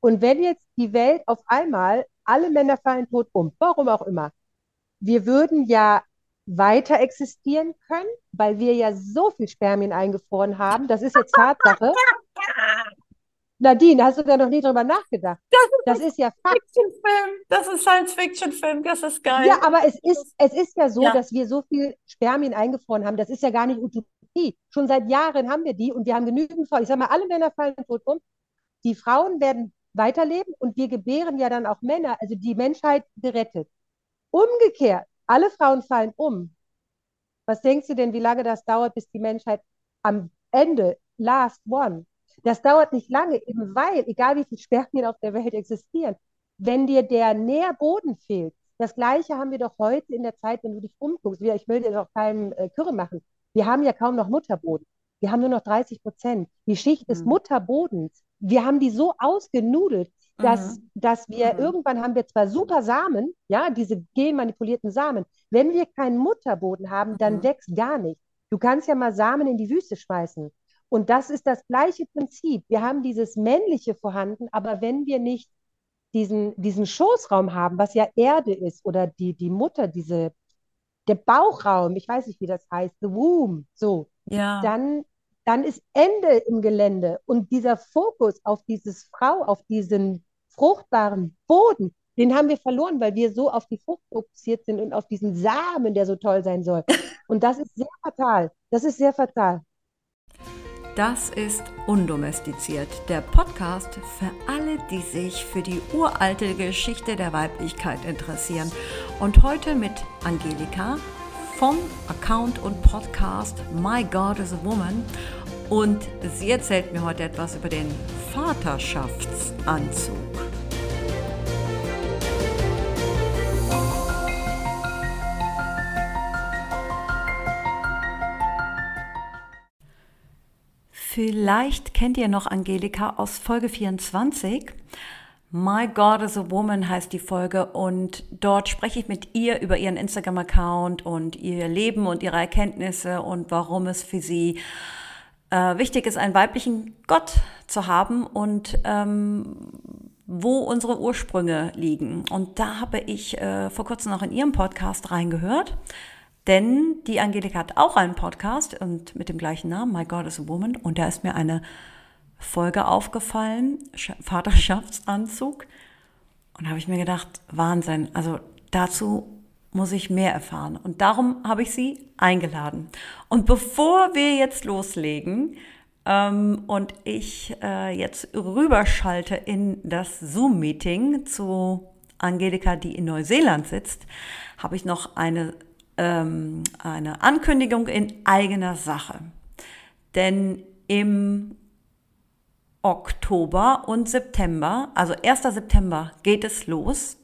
Und wenn jetzt die Welt auf einmal, alle Männer fallen tot um, warum auch immer, wir würden ja weiter existieren können, weil wir ja so viel Spermien eingefroren haben. Das ist jetzt Tatsache. Nadine, hast du da noch nie drüber nachgedacht? Das ist ja Fakt. Fiction-Film. Das ist Science-Fiction-Film. Das ist geil. Ja, aber es ist, es ist ja so, Ja. dass wir so viel Spermien eingefroren haben. Das ist ja gar nicht Utopie. Schon seit Jahren haben wir die und wir haben genügend Frauen. Ich sage mal, alle Männer fallen tot um. Die Frauen werden weiterleben und wir gebären ja dann auch Männer, also die Menschheit gerettet. Umgekehrt, alle Frauen fallen um. Was denkst du denn, wie lange das dauert, bis die Menschheit am Ende, last one? Das dauert nicht lange, eben weil, egal wie viele Spermien auf der Welt existieren, wenn dir der Nährboden fehlt, das Gleiche haben wir doch heute in der Zeit, wenn du dich umguckst. Ich will dir doch keinen äh, Kürre machen. Wir haben ja kaum noch Mutterboden. Wir haben nur noch 30 Prozent. Die Schicht des Mhm. Mutterbodens, wir haben die so ausgenudelt, dass, Mhm. dass wir Mhm. irgendwann haben wir zwar super Samen, ja, diese genmanipulierten Samen. Wenn wir keinen Mutterboden haben, dann Mhm. wächst gar nicht. Du kannst ja mal Samen in die Wüste schmeißen. Und das ist das gleiche Prinzip. Wir haben dieses Männliche vorhanden, aber wenn wir nicht diesen, diesen Schoßraum haben, was ja Erde ist, oder die, die Mutter, diese, der Bauchraum, ich weiß nicht, wie das heißt, the womb, so, Ja. dann, dann ist Ende im Gelände. Und dieser Fokus auf dieses Frau, auf diesen fruchtbaren Boden, den haben wir verloren, weil wir so auf die Frucht fokussiert sind und auf diesen Samen, der so toll sein soll. Und das ist sehr fatal. Das ist sehr fatal. Das ist Undomestiziert, der Podcast für alle, die sich für die uralte Geschichte der Weiblichkeit interessieren. Und heute mit Angelika vom Account und Podcast My God is a Woman. Und sie erzählt mir heute etwas über den Vaterschaftsanzug. Vielleicht kennt ihr noch Angelika aus Folge 24. My God is a Woman heißt die Folge und dort spreche ich mit ihr über ihren Instagram-Account und ihr Leben und ihre Erkenntnisse und warum es für sie äh, wichtig ist, einen weiblichen Gott zu haben und ähm, wo unsere Ursprünge liegen. Und da habe ich äh, vor kurzem noch in ihrem Podcast reingehört. Denn die Angelika hat auch einen Podcast und mit dem gleichen Namen, My God is a Woman. Und da ist mir eine Folge aufgefallen, Sch- Vaterschaftsanzug. Und da habe ich mir gedacht, Wahnsinn, also dazu muss ich mehr erfahren. Und darum habe ich sie eingeladen. Und bevor wir jetzt loslegen ähm, und ich äh, jetzt rüberschalte in das Zoom-Meeting zu Angelika, die in Neuseeland sitzt, habe ich noch eine, ähm, eine Ankündigung in eigener Sache. Denn im Oktober und September, also 1. September geht es los.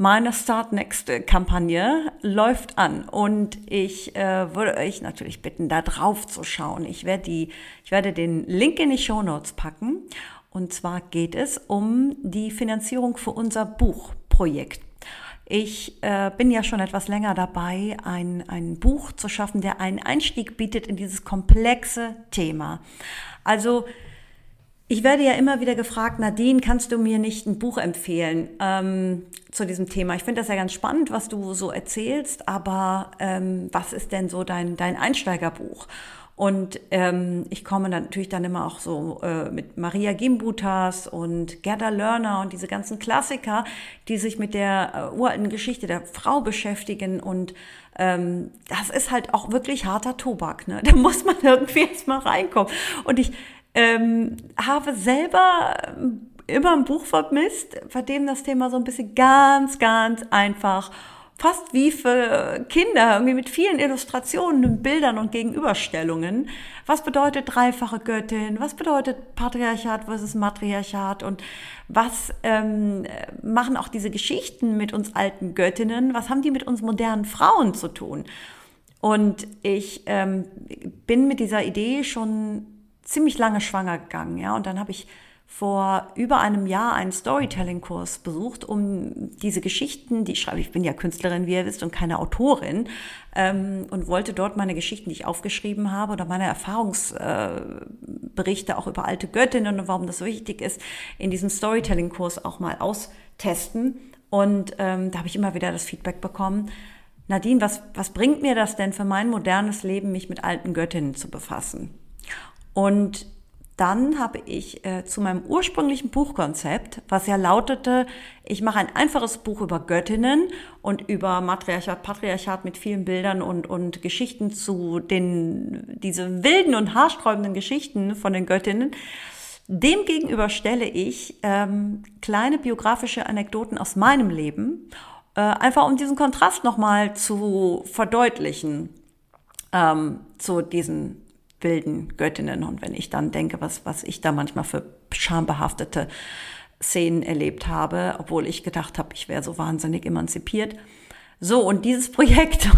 Meine Start Next Kampagne läuft an und ich äh, würde euch natürlich bitten, da drauf zu schauen. Ich werde die, ich werde den Link in die Show Notes packen. Und zwar geht es um die Finanzierung für unser Buchprojekt. Ich äh, bin ja schon etwas länger dabei, ein, ein Buch zu schaffen, der einen Einstieg bietet in dieses komplexe Thema. Also ich werde ja immer wieder gefragt, Nadine, kannst du mir nicht ein Buch empfehlen ähm, zu diesem Thema? Ich finde das ja ganz spannend, was du so erzählst, aber ähm, was ist denn so dein, dein Einsteigerbuch? Und ähm, ich komme dann natürlich dann immer auch so äh, mit Maria Gimbutas und Gerda Lerner und diese ganzen Klassiker, die sich mit der äh, uralten Geschichte der Frau beschäftigen. Und ähm, das ist halt auch wirklich harter Tobak. Ne? Da muss man irgendwie erstmal reinkommen. Und ich ähm, habe selber immer ein Buch vermisst, bei dem das Thema so ein bisschen ganz, ganz einfach, fast wie für Kinder, irgendwie mit vielen Illustrationen und Bildern und Gegenüberstellungen. Was bedeutet dreifache Göttin? Was bedeutet Patriarchat versus Matriarchat? Und was ähm, machen auch diese Geschichten mit uns alten Göttinnen? Was haben die mit uns modernen Frauen zu tun? Und ich ähm, bin mit dieser Idee schon ziemlich lange schwanger gegangen, ja. Und dann habe ich vor über einem Jahr einen Storytelling-Kurs besucht, um diese Geschichten, die ich schreibe, ich bin ja Künstlerin, wie ihr wisst, und keine Autorin, ähm, und wollte dort meine Geschichten, die ich aufgeschrieben habe, oder meine Erfahrungsberichte äh, auch über alte Göttinnen und warum das so wichtig ist, in diesem Storytelling-Kurs auch mal austesten. Und ähm, da habe ich immer wieder das Feedback bekommen, Nadine, was, was bringt mir das denn für mein modernes Leben, mich mit alten Göttinnen zu befassen? Und dann habe ich äh, zu meinem ursprünglichen Buchkonzept, was ja lautete, ich mache ein einfaches Buch über Göttinnen und über Matriarchat, Patriarchat mit vielen Bildern und, und Geschichten zu den, diese wilden und haarsträubenden Geschichten von den Göttinnen. Demgegenüber stelle ich ähm, kleine biografische Anekdoten aus meinem Leben, äh, einfach um diesen Kontrast nochmal zu verdeutlichen ähm, zu diesen wilden Göttinnen. Und wenn ich dann denke, was, was ich da manchmal für schambehaftete Szenen erlebt habe, obwohl ich gedacht habe, ich wäre so wahnsinnig emanzipiert. So, und dieses Projekt,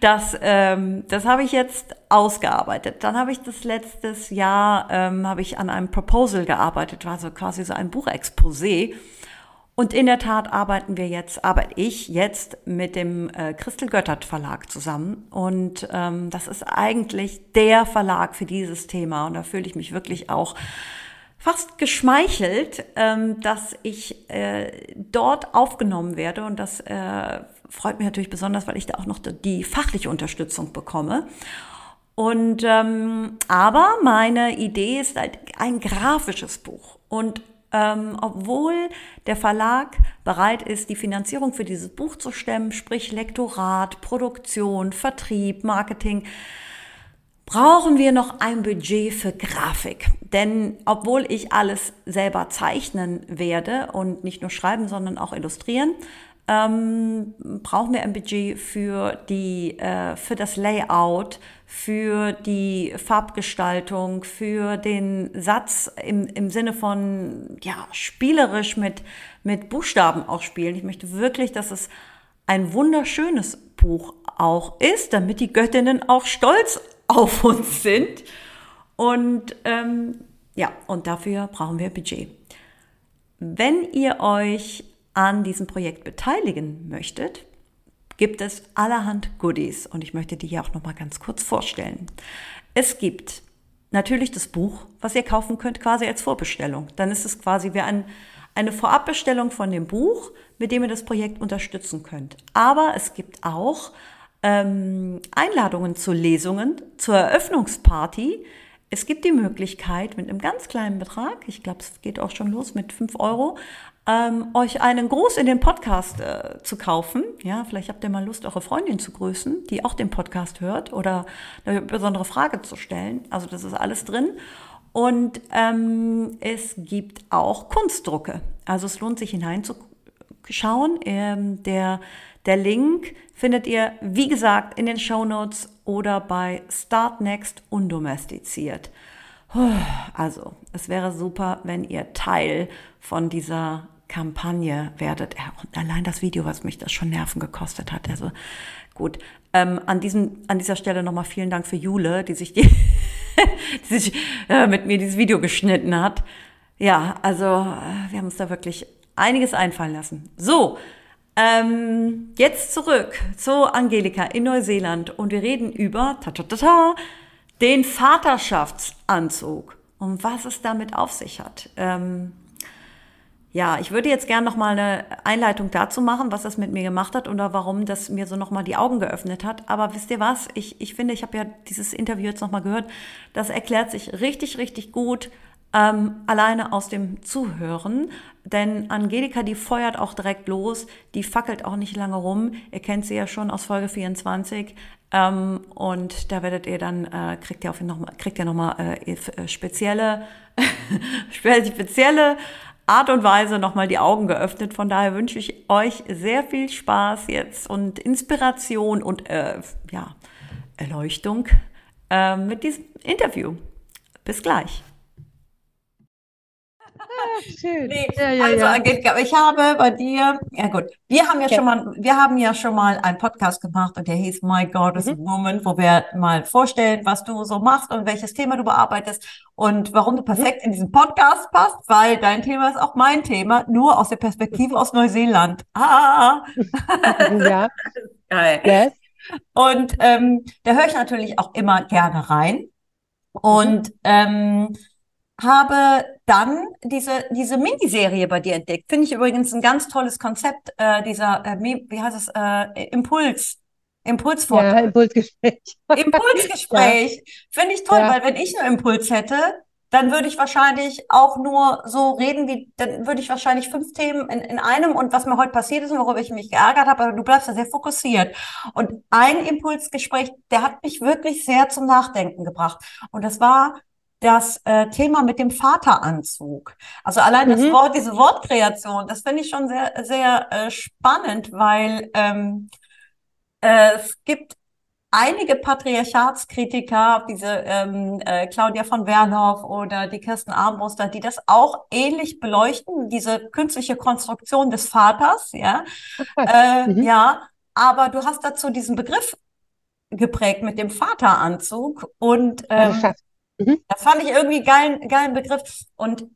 das, ähm, das habe ich jetzt ausgearbeitet. Dann habe ich das letztes Jahr, ähm, habe ich an einem Proposal gearbeitet, also quasi so ein Buchexposé. Und in der Tat arbeiten wir jetzt, arbeite ich jetzt mit dem äh, Christel Göttert Verlag zusammen. Und ähm, das ist eigentlich der Verlag für dieses Thema. Und da fühle ich mich wirklich auch fast geschmeichelt, ähm, dass ich äh, dort aufgenommen werde. Und das äh, freut mich natürlich besonders, weil ich da auch noch die fachliche Unterstützung bekomme. Und ähm, aber meine Idee ist halt ein grafisches Buch. Und ähm, obwohl der Verlag bereit ist, die Finanzierung für dieses Buch zu stemmen, sprich Lektorat, Produktion, Vertrieb, Marketing, brauchen wir noch ein Budget für Grafik. Denn obwohl ich alles selber zeichnen werde und nicht nur schreiben, sondern auch illustrieren, ähm, brauchen wir ein Budget für die äh, für das Layout, für die Farbgestaltung, für den Satz im, im Sinne von ja spielerisch mit mit Buchstaben auch spielen. Ich möchte wirklich, dass es ein wunderschönes Buch auch ist, damit die Göttinnen auch stolz auf uns sind. Und ähm, ja, und dafür brauchen wir Budget. Wenn ihr euch an diesem Projekt beteiligen möchtet, gibt es allerhand Goodies und ich möchte die hier auch noch mal ganz kurz vorstellen. Es gibt natürlich das Buch, was ihr kaufen könnt, quasi als Vorbestellung. Dann ist es quasi wie ein, eine Vorabbestellung von dem Buch, mit dem ihr das Projekt unterstützen könnt. Aber es gibt auch ähm, Einladungen zu Lesungen, zur Eröffnungsparty. Es gibt die Möglichkeit, mit einem ganz kleinen Betrag, ich glaube, es geht auch schon los mit fünf Euro, ähm, euch einen Gruß in den Podcast äh, zu kaufen. Ja, vielleicht habt ihr mal Lust, eure Freundin zu grüßen, die auch den Podcast hört oder eine besondere Frage zu stellen. Also das ist alles drin. Und ähm, es gibt auch Kunstdrucke. Also es lohnt sich hineinzuschauen. Ähm, der, der Link findet ihr, wie gesagt, in den Show Notes oder bei Start Next undomestiziert. Also, es wäre super, wenn ihr Teil von dieser Kampagne werdet. Und allein das Video, was mich das schon Nerven gekostet hat. Also gut. Ähm, an, diesem, an dieser Stelle nochmal vielen Dank für Jule, die sich, die, die sich äh, mit mir dieses Video geschnitten hat. Ja, also äh, wir haben uns da wirklich einiges einfallen lassen. So, ähm, jetzt zurück zu Angelika in Neuseeland und wir reden über ta -ta -ta -ta, den Vaterschaftsanzug und was es damit auf sich hat. Ähm, ja, ich würde jetzt gerne noch mal eine Einleitung dazu machen, was das mit mir gemacht hat oder warum das mir so noch mal die Augen geöffnet hat. Aber wisst ihr was? Ich, ich finde, ich habe ja dieses Interview jetzt noch mal gehört. Das erklärt sich richtig, richtig gut ähm, alleine aus dem Zuhören. Denn Angelika, die feuert auch direkt los, die fackelt auch nicht lange rum. Ihr kennt sie ja schon aus Folge 24. Ähm, und da werdet ihr dann, äh, kriegt ihr auf noch mal, kriegt ihr nochmal äh, äh spezielle, spezielle Art und Weise nochmal die Augen geöffnet. Von daher wünsche ich euch sehr viel Spaß jetzt und Inspiration und äh, ja, Erleuchtung äh, mit diesem Interview. Bis gleich. Schön. Nee, Ja, ja, also. Angelika, ich habe bei dir, ja gut, wir haben ja Okay. schon mal, wir haben ja schon mal einen Podcast gemacht und der hieß My God is a Mhm. Woman, wo wir mal vorstellen, was du so machst und welches Thema du bearbeitest und warum du Mhm. perfekt in diesen Podcast passt, weil dein Thema ist auch mein Thema, nur aus der Perspektive aus Neuseeland. Ah, Ja, geil. yes. Und ähm, da höre ich natürlich auch immer gerne rein. Mhm. Und ähm, habe dann diese, diese Miniserie bei dir entdeckt. Finde ich übrigens ein ganz tolles Konzept, äh, dieser, äh, wie heißt es, äh, Impuls, Ja, Impulsvortrag. Impulsgespräch. Impulsgespräch. Finde ich toll, Ja. weil wenn ich nur Impuls hätte, dann würde ich wahrscheinlich auch nur so reden, wie, dann würde ich wahrscheinlich fünf Themen in, in einem und was mir heute passiert ist und worüber ich mich geärgert habe, aber du bleibst da sehr fokussiert. Und ein Impulsgespräch, der hat mich wirklich sehr zum Nachdenken gebracht. Und das war das äh, Thema mit dem Vateranzug. Also allein das Mhm. Wort, diese Wortkreation, das finde ich schon sehr, sehr äh, spannend, weil ähm, äh, es gibt einige Patriarchatskritiker, diese ähm, äh, Claudia von Werlhoff oder die Kirsten Armbruster, die das auch ähnlich beleuchten, diese künstliche Konstruktion des Vaters, ja. Äh, Mhm. ja, aber du hast dazu diesen Begriff geprägt mit dem Vateranzug und ähm. Mhm. das fand ich irgendwie geilen, geilen Begriff und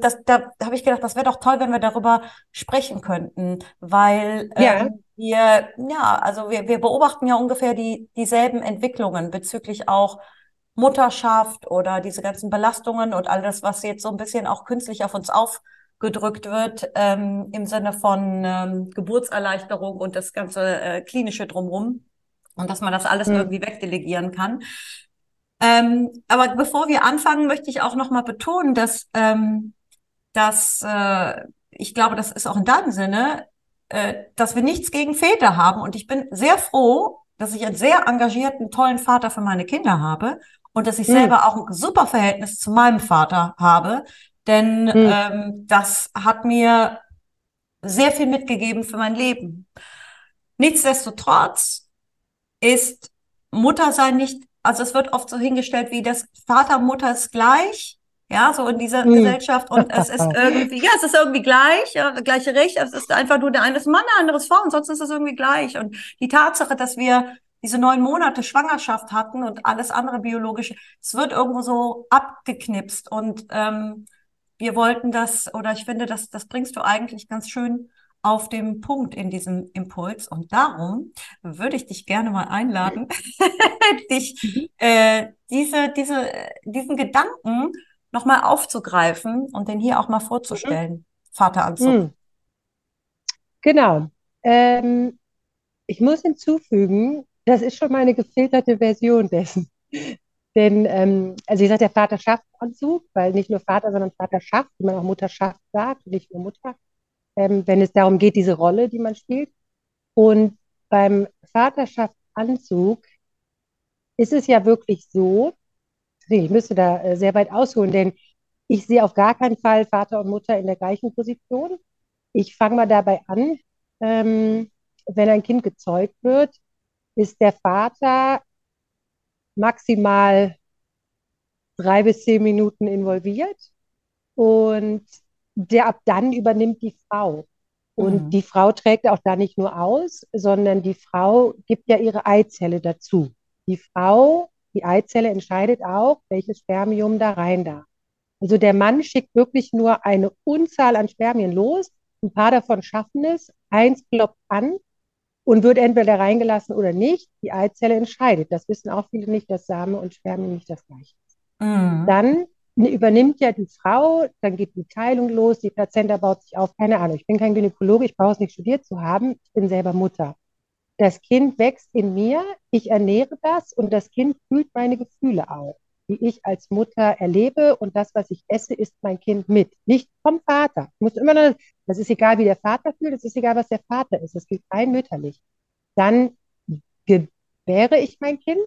das, da habe ich gedacht, das wäre doch toll, wenn wir darüber sprechen könnten, weil Ja. ähm, wir, ja, also wir, wir beobachten ja ungefähr die, dieselben Entwicklungen bezüglich auch Mutterschaft oder diese ganzen Belastungen und all das, was jetzt so ein bisschen auch künstlich auf uns aufgedrückt wird, ähm, im Sinne von ähm, Geburtserleichterung und das ganze äh, klinische drumherum und dass man das alles Mhm. irgendwie wegdelegieren kann. Ähm, aber bevor wir anfangen, möchte ich auch nochmal betonen, dass, ähm, dass äh, ich glaube, das ist auch in deinem Sinne, äh, dass wir nichts gegen Väter haben. Und ich bin sehr froh, dass ich einen sehr engagierten, tollen Vater für meine Kinder habe und dass ich Mhm. selber auch ein super Verhältnis zu meinem Vater habe. Denn Mhm. ähm, das hat mir sehr viel mitgegeben für mein Leben. Nichtsdestotrotz ist Muttersein nicht, also es wird oft so hingestellt wie das Vater, Mutter ist gleich, ja, so in dieser Mhm. Gesellschaft. Und es ist irgendwie, ja, es ist irgendwie gleich, ja, gleiche Recht, es ist einfach nur der eine ist Mann, der andere ist Frau. Und sonst ist es irgendwie gleich. Und die Tatsache, dass wir diese neun Monate Schwangerschaft hatten und alles andere biologische, es wird irgendwo so abgeknipst. Und ähm, wir wollten das, oder ich finde, das, das bringst du eigentlich ganz schön auf den Punkt in diesem Impuls. Und darum würde ich dich gerne mal einladen, dich Mhm. äh, diese, diese, diesen Gedanken nochmal aufzugreifen und den hier auch mal vorzustellen. Vateranzug. Mhm. Genau. Ähm, ich muss hinzufügen, das ist schon mal eine gefilterte Version dessen. Denn, ähm, also ich sage der Vaterschaftsanzug, weil nicht nur Vater, sondern Vaterschaft, wie man auch Mutterschaft sagt, nicht nur Mutter, ähm, wenn es darum geht, diese Rolle, die man spielt. Und beim Vaterschaftsanzug ist es ja wirklich so, ich müsste da äh, sehr weit ausholen, denn ich sehe auf gar keinen Fall Vater und Mutter in der gleichen Position. Ich fange mal dabei an, ähm, wenn ein Kind gezeugt wird, ist der Vater maximal drei bis zehn Minuten involviert und der ab dann übernimmt die Frau. Und Mhm. die Frau trägt auch da nicht nur aus, sondern die Frau gibt ja ihre Eizelle dazu. Die Frau, die Eizelle entscheidet auch, welches Spermium da rein darf. Also der Mann schickt wirklich nur eine Unzahl an Spermien los. Ein paar davon schaffen es. Eins ploppt an und wird entweder reingelassen oder nicht. Die Eizelle entscheidet. Das wissen auch viele nicht, dass Same und Spermien nicht das gleiche ist. Mhm. Dann übernimmt ja die Frau, dann geht die Teilung los, die Plazenta baut sich auf. Keine Ahnung, ich bin kein Gynäkologe, ich brauche es nicht studiert zu haben. Ich bin selber Mutter. Das Kind wächst in mir, ich ernähre das und das Kind fühlt meine Gefühle auch, die ich als Mutter erlebe und das, was ich esse, isst mein Kind mit. Nicht vom Vater. Ich muss immer noch, das ist egal, wie der Vater fühlt, es ist egal, was der Vater ist. Das gilt rein mütterlich. Dann gebäre ich mein Kind.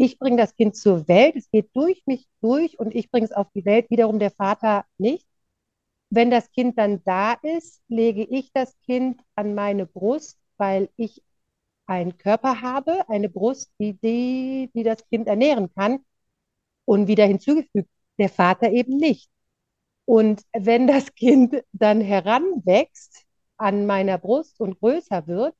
Ich bringe das Kind zur Welt. Es geht durch mich durch und ich bringe es auf die Welt. Wiederum der Vater nicht. Wenn das Kind dann da ist, lege ich das Kind an meine Brust, weil ich einen Körper habe, eine Brust, die, die, die das Kind ernähren kann. Und wieder hinzugefügt, der Vater eben nicht. Und wenn das Kind dann heranwächst an meiner Brust und größer wird,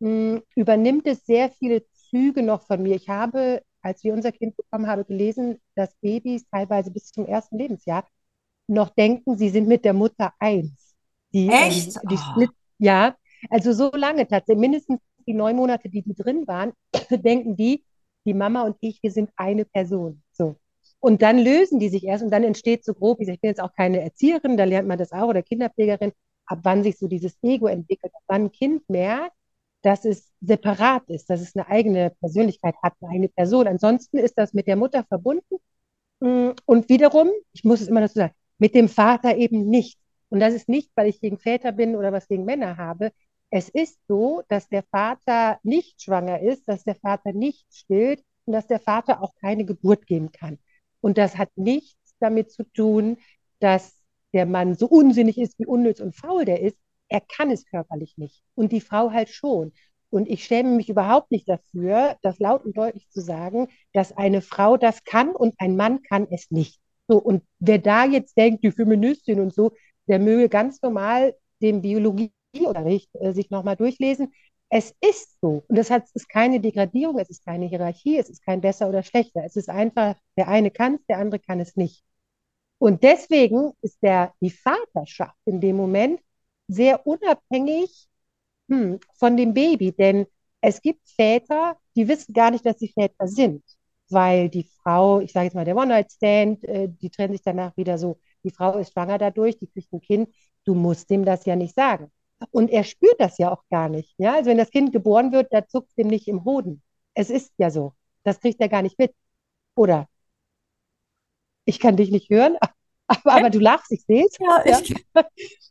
mh, übernimmt es sehr viele Züge noch von mir. Ich habe, als wir unser Kind bekommen haben, gelesen, dass Babys teilweise bis zum ersten Lebensjahr noch denken, sie sind mit der Mutter eins. Die, Echt? Ähm, die Split, ja, also so lange tatsächlich, mindestens die neun Monate, die die drin waren, denken die, die Mama und ich, wir sind eine Person. So. Und dann lösen die sich erst und dann entsteht so grob, ich bin jetzt auch keine Erzieherin, da lernt man das auch oder Kinderpflegerin, ab wann sich so dieses Ego entwickelt, ab wann ein Kind merkt, dass es separat ist, dass es eine eigene Persönlichkeit hat, eine eigene Person. Ansonsten ist das mit der Mutter verbunden. Mm, und wiederum, ich muss es immer dazu sagen, mit dem Vater eben nicht. Und das ist nicht, weil ich gegen Väter bin oder was gegen Männer habe. Es ist so, dass der Vater nicht schwanger ist, dass der Vater nicht stillt und dass der Vater auch keine Geburt geben kann. Und das hat nichts damit zu tun, dass der Mann so unsinnig ist, wie unnütz und faul der ist. Er kann es körperlich nicht. Und die Frau halt schon. Und ich schäme mich überhaupt nicht dafür, das laut und deutlich zu sagen, dass eine Frau das kann und ein Mann kann es nicht. So, und wer da jetzt denkt, die Feministin und so, der möge ganz normal den Biologieunterricht äh, sich nochmal durchlesen. Es ist so. Und das heißt, es ist keine Degradierung, es ist keine Hierarchie, es ist kein besser oder schlechter. Es ist einfach, der eine kann es, der andere kann es nicht. Und deswegen ist der, die Vaterschaft in dem Moment sehr unabhängig hm, von dem Baby. Denn es gibt Väter, die wissen gar nicht, dass sie Väter sind, weil die Frau, ich sage jetzt mal der One-Night-Stand, äh, die trennen sich danach wieder so die Frau ist schwanger dadurch, die kriegt ein Kind, du musst dem das ja nicht sagen. Und er spürt das ja auch gar nicht. Ja? Also wenn das Kind geboren wird, da zuckt ihm nicht im Hoden. Es ist ja so. Das kriegt er gar nicht mit. Oder? Ich kann dich nicht hören, aber du lachst, ich sehe es. Ja, ja. Ich,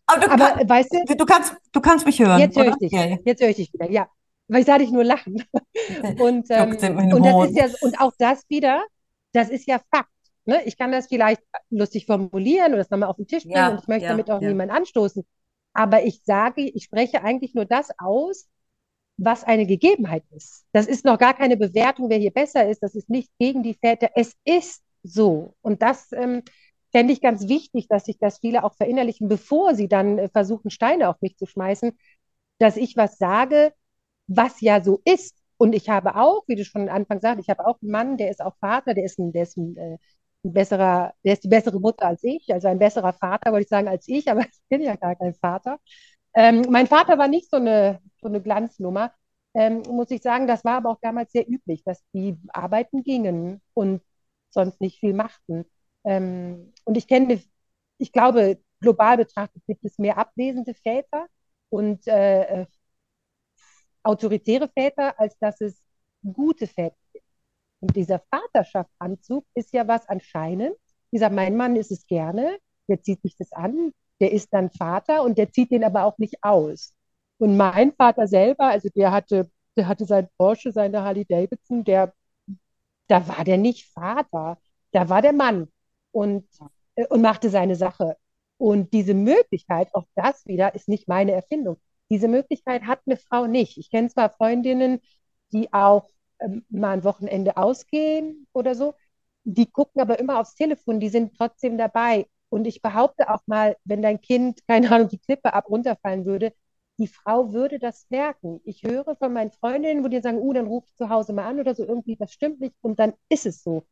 aber, du, aber kann, weißt du, du, kannst, du kannst mich hören. Jetzt höre ich dich. Okay. Jetzt höre ich dich wieder. Ja, weil ich sah dich nur lachen. Und, ähm, und, das ist ja, und auch das wieder, das ist ja Fakt. Ne? Ich kann das vielleicht lustig formulieren oder das nochmal auf den Tisch bringen ja, und ich möchte ja, damit auch ja. niemanden anstoßen. Aber ich sage, ich spreche eigentlich nur das aus, was eine Gegebenheit ist. Das ist noch gar keine Bewertung, wer hier besser ist. Das ist nicht gegen die Väter. Es ist so. Und das ähm, fände ich ganz wichtig, dass sich das viele auch verinnerlichen, bevor sie dann äh, versuchen, Steine auf mich zu schmeißen, dass ich was sage, was ja so ist. Und ich habe auch, wie du schon am Anfang sagst, ich habe auch einen Mann, der ist auch Vater, der ist ein, der ist ein äh, ein besserer, der ist die bessere Mutter als ich, also ein besserer Vater, wollte ich sagen, als ich, aber ich bin ja gar kein Vater. Ähm, mein Vater war nicht so eine, so eine Glanznummer, ähm, muss ich sagen. Das war aber auch damals sehr üblich, dass die arbeiten gingen und sonst nicht viel machten. Ähm, und ich kenne, ich glaube, global betrachtet gibt es mehr abwesende Väter und äh, äh autoritäre Väter, als dass es gute Väter und dieser Vaterschaftsanzug ist ja was anscheinend. Gesagt, mein Mann ist es gerne, der zieht sich das an, der ist dann Vater und der zieht den aber auch nicht aus. Und mein Vater selber, also der hatte, der hatte sein Porsche, seine Harley Davidson, der, da war der nicht Vater, da war der Mann und, äh, und machte seine Sache. Und diese Möglichkeit, auch das wieder, ist nicht meine Erfindung. Diese Möglichkeit hat eine Frau nicht. Ich kenne zwar Freundinnen, die auch ähm, mal ein Wochenende ausgehen oder so. Die gucken aber immer aufs Telefon, die sind trotzdem dabei. Und ich behaupte auch mal, wenn dein Kind, keine Ahnung, die Klippe ab runterfallen würde, die Frau würde das merken. Ich höre von meinen Freundinnen, wo die sagen, uh, dann ruf ich zu Hause mal an oder so, irgendwie, das stimmt nicht und dann ist es so.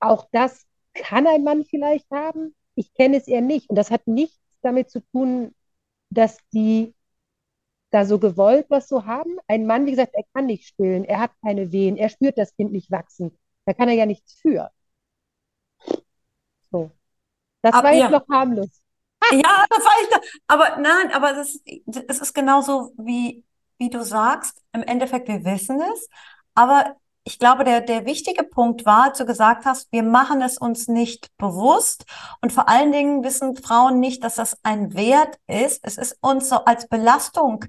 Auch das kann ein Mann vielleicht haben. Ich kenne es eher nicht. Und das hat nichts damit zu tun, dass die da so gewollt was so haben. Ein Mann, wie gesagt, er kann nicht stillen, er hat keine Wehen, er spürt das Kind nicht wachsen. Da kann er ja nichts für. So. Das aber, war jetzt ja. noch harmlos. Ja, das war ich da. Aber nein, aber es ist, ist genauso wie, wie du sagst. Im Endeffekt, wir wissen es. Aber ich glaube, der, der wichtige Punkt war, als du gesagt hast, wir machen es uns nicht bewusst. Und vor allen Dingen wissen Frauen nicht, dass das ein Wert ist. Es ist uns so als Belastung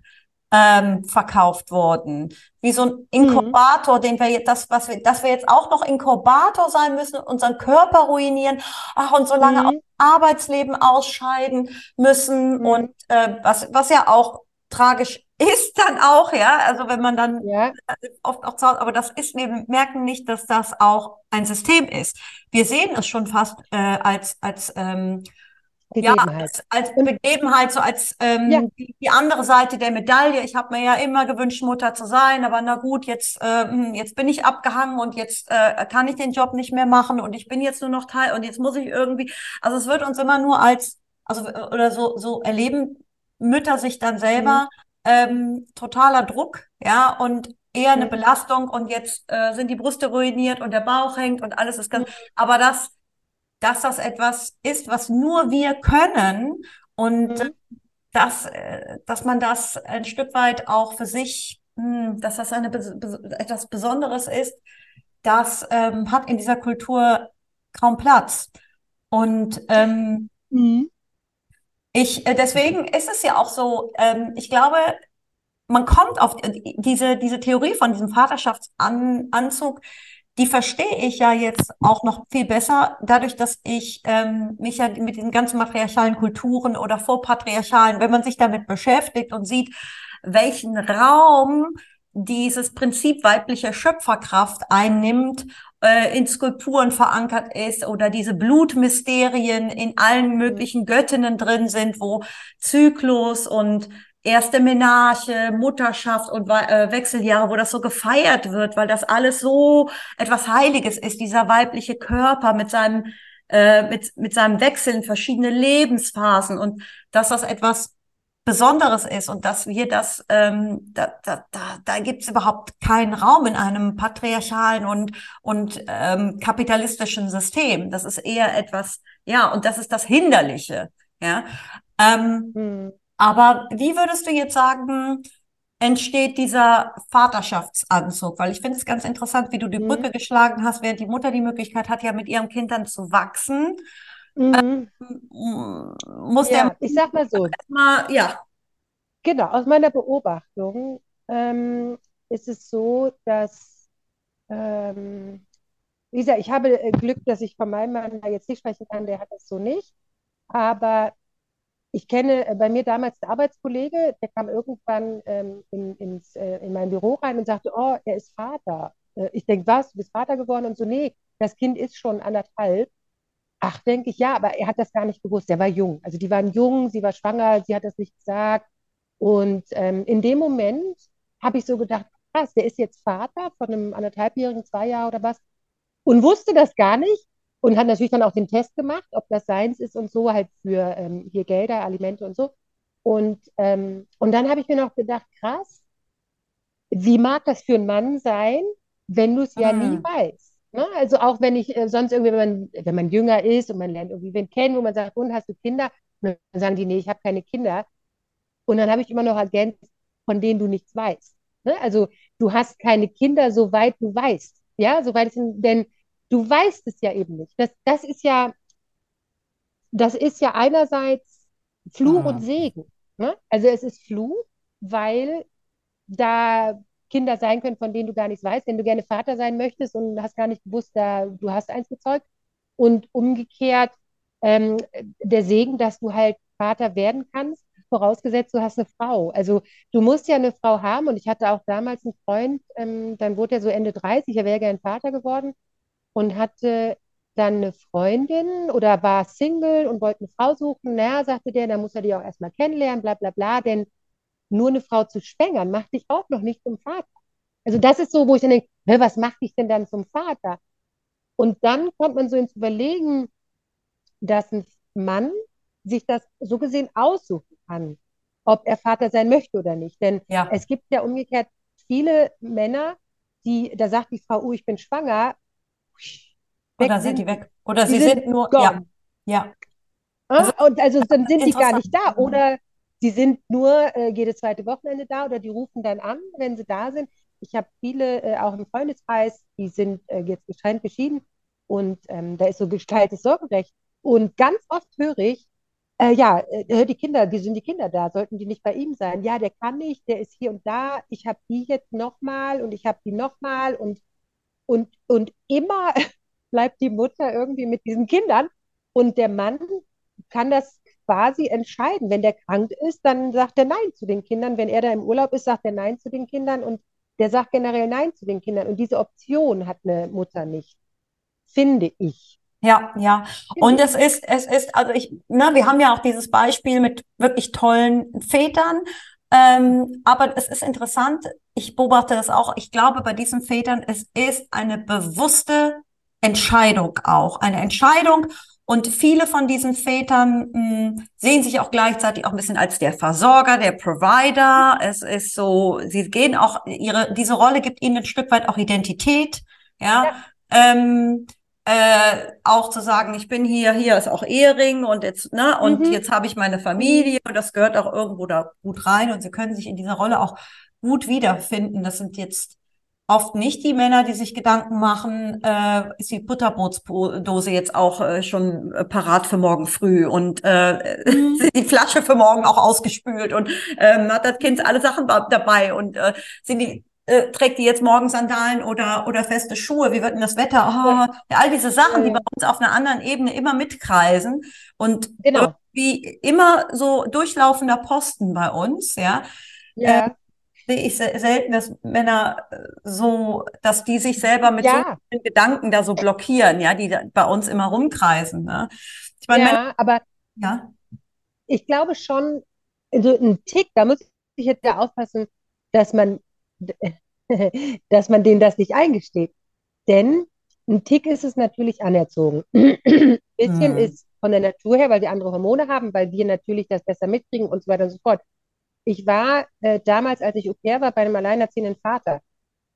ähm, verkauft worden. Wie so ein mhm. Inkubator, mhm. den wir jetzt, das, was wir, dass wir jetzt auch noch Inkubator sein müssen, unseren Körper ruinieren, ach, und so lange mhm. aus Arbeitsleben ausscheiden müssen mhm. und äh, was, was ja auch tragisch ist dann auch, ja, also wenn man dann ja. oft auch zu Hause, aber das ist, wir merken nicht, dass das auch ein System ist. Wir sehen es schon fast äh, als, als ähm, Ja, Begebenheit. als, als Begebenheit, so als ja, ähm, die, die andere Seite der Medaille. Ich habe mir ja immer gewünscht, Mutter zu sein, aber na gut, jetzt, äh, hm, jetzt bin ich abgehangen und jetzt äh, kann ich den Job nicht mehr machen und ich bin jetzt nur noch Teil und jetzt muss ich irgendwie. Also es wird uns immer nur als, also oder so, so erleben Mütter sich dann mhm, selber ähm, totaler Druck, ja, und eher eine Belastung und jetzt äh, sind die Brüste ruiniert und der Bauch hängt und alles ist ganz. Aber das dass das etwas ist, was nur wir können und mhm, dass, äh, dass man das ein Stück weit auch für sich, mh, dass das eine, etwas Besonderes ist, das ähm, hat in dieser Kultur kaum Platz. Und ähm, mhm, ich, äh, deswegen ist es ja auch so, ähm, ich glaube, man kommt auf diese, diese Theorie von diesem Vaterschaftsanzug, die verstehe ich ja jetzt auch noch viel besser, dadurch, dass ich ähm, mich ja mit diesen ganzen matriarchalen Kulturen oder vorpatriarchalen, wenn man sich damit beschäftigt und sieht, welchen Raum dieses Prinzip weiblicher Schöpferkraft einnimmt, äh, in Skulpturen verankert ist oder diese Blutmysterien in allen mhm, möglichen Göttinnen drin sind, wo Zyklus und erste Menarche, Mutterschaft und äh, Wechseljahre, wo das so gefeiert wird, weil das alles so etwas Heiliges ist, dieser weibliche Körper mit seinem, äh, mit, mit seinem Wechsel in verschiedene Lebensphasen und dass das etwas Besonderes ist und dass wir das, ähm, da, da, da, da gibt es überhaupt keinen Raum in einem patriarchalen und, und ähm, kapitalistischen System. Das ist eher etwas, ja, und das ist das Hinderliche, ja. Ähm, mhm, aber wie würdest du jetzt sagen, entsteht dieser Vaterschaftsanzug? Weil ich finde es ganz interessant, wie du die mhm, Brücke geschlagen hast, während die Mutter die Möglichkeit hat, ja mit ihrem Kind dann zu wachsen, mhm. m- muss der Ja, ich sag mal so, mal, ja, genau, aus meiner Beobachtung ähm, ist es so, dass, ähm, wie gesagt, ich habe äh, Glück, dass ich von meinem Mann da jetzt nicht sprechen kann, der hat das so nicht. Aber ich kenne äh, bei mir damals einen Arbeitskollege, der kam irgendwann ähm, in, ins, äh, in mein Büro rein und sagte, oh, er ist Vater. Äh, ich denke, was, du bist Vater geworden? Und so, nee, das Kind ist schon anderthalb. Ach, denke ich, ja, aber er hat das gar nicht gewusst. Er war jung. Also die waren jung, sie war schwanger, sie hat das nicht gesagt. Und ähm, in dem Moment habe ich so gedacht, krass, der ist jetzt Vater von einem anderthalbjährigen, zwei Jahre oder was und wusste das gar nicht und hat natürlich dann auch den Test gemacht, ob das seins ist und so, halt für ähm, hier Gelder, Alimente und so. Und, ähm, und dann habe ich mir noch gedacht, krass, wie mag das für einen Mann sein, wenn du es ja nie hm, weißt? Ne? Also auch wenn ich äh, sonst irgendwie, wenn man, wenn man jünger ist und man lernt irgendwie wen kennen, wo man sagt, und hast du Kinder? Und dann sagen die, nee, ich habe keine Kinder. Und dann habe ich immer noch ergänzt, von denen du nichts weißt. Ne? Also du hast keine Kinder, soweit du weißt. Ja, soweit es, denn du weißt es ja eben nicht. Das, das ist ja, das ist ja einerseits Fluch und hm, Segen. Ne? Also es ist Fluch, weil da Kinder sein können, von denen du gar nichts weißt, wenn du gerne Vater sein möchtest und hast gar nicht gewusst, da, du hast eins gezeugt. Und umgekehrt ähm, der Segen, dass du halt Vater werden kannst, vorausgesetzt, du hast eine Frau. Also du musst ja eine Frau haben und ich hatte auch damals einen Freund, ähm, dann wurde er so Ende 30, er wäre gern Vater geworden und hatte dann eine Freundin oder war Single und wollte eine Frau suchen. Naja, sagte der, dann muss er die auch erstmal kennenlernen, bla bla bla, denn nur eine Frau zu schwängern, macht dich auch noch nicht zum Vater. Also das ist so, wo ich dann denke, was macht dich denn dann zum Vater? Und dann kommt man so ins Überlegen, dass ein Mann sich das so gesehen aussuchen kann, ob er Vater sein möchte oder nicht. Denn ja, es gibt ja umgekehrt viele Männer, die, da sagt die Frau, oh, ich bin schwanger, oder sind die sind die. weg? Oder sie sind sind nur, ja, gone. ja, also Ah, Und also dann sind die gar nicht da. Oder sie sind nur äh, jedes zweite Wochenende da oder die rufen dann an, wenn sie da sind. Ich habe viele äh, auch im Freundeskreis, die sind äh, jetzt getrennt geschieden und ähm, da ist so geteiltes Sorgerecht. Und ganz oft höre ich, äh, ja, äh, die Kinder, wie sind die Kinder da? Sollten die nicht bei ihm sein? Ja, der kann nicht, der ist hier und da. Ich habe die jetzt nochmal und ich habe die nochmal und, und, und immer bleibt die Mutter irgendwie mit diesen Kindern und der Mann kann das quasi entscheiden. Wenn der krank ist, dann sagt er Nein zu den Kindern. Wenn er da im Urlaub ist, sagt er Nein zu den Kindern und der sagt generell Nein zu den Kindern. Und diese Option hat eine Mutter nicht, finde ich. Ja, ja. Und es ist, es ist, also ich, ne, wir haben ja auch dieses Beispiel mit wirklich tollen Vätern. Ähm, aber es ist interessant, ich beobachte das auch, ich glaube bei diesen Vätern, es ist eine bewusste Entscheidung auch. Eine Entscheidung, und viele von diesen Vätern mh, hm, sehen sich auch gleichzeitig auch ein bisschen als der Versorger, der Provider. Es ist so, sie gehen auch, ihre, diese Rolle gibt ihnen ein Stück weit auch Identität, ja. ja. Ähm, äh, auch zu sagen, ich bin hier, hier ist auch Ehering und jetzt, ne, und mhm. jetzt habe ich meine Familie und das gehört auch irgendwo da gut rein und sie können sich in dieser Rolle auch gut wiederfinden. Das sind jetzt oft nicht die Männer, die sich Gedanken machen, äh, ist die Butterbrotsdose jetzt auch äh, schon äh, parat für morgen früh und äh, mhm. die Flasche für morgen auch ausgespült und ähm, hat das Kind alle Sachen dabei und äh, sind die äh, trägt die jetzt morgen Sandalen oder oder feste Schuhe? Wie wird denn das Wetter? Oh, ja, all diese Sachen, die bei uns auf einer anderen Ebene immer mitkreisen und genau. irgendwie immer so durchlaufender Posten bei uns, ja. Ja. Äh, sehe ich selten, dass Männer äh, so, dass die sich selber mit ja. so Gedanken da so blockieren, ja, die bei uns immer rumkreisen. Ne? Ich meine, ja, Männer, aber ja. ich glaube schon, so ein Tick, da muss ich jetzt ja aufpassen, dass man, dass man denen das nicht eingesteht. Denn ein Tick ist es natürlich anerzogen. ein bisschen hm. ist von der Natur her, weil wir andere Hormone haben, weil wir natürlich das besser mitkriegen und so weiter und so fort ich war äh, damals, als ich Au pair war, bei einem alleinerziehenden Vater.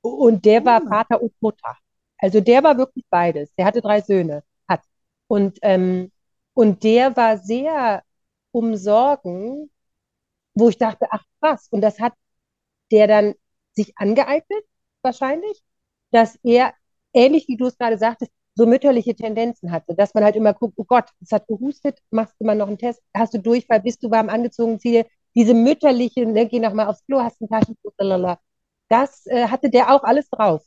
Und der war oh. Vater und Mutter. Also der war wirklich beides. Der hatte drei Söhne, hat. Und, ähm, und der war sehr umsorgen, wo ich dachte, ach was. Und das hat der dann sich angeeignet, wahrscheinlich, dass er, ähnlich wie du es gerade sagtest, so mütterliche Tendenzen hatte, dass man halt immer guckt, oh Gott, es hat gehustet, machst du mal noch einen Test, hast du Durchfall, bist du warm angezogen, ziehe diese mütterliche, ne, geh noch mal aufs Klo, hast ein Taschentuch, lalala. das äh, hatte der auch alles drauf.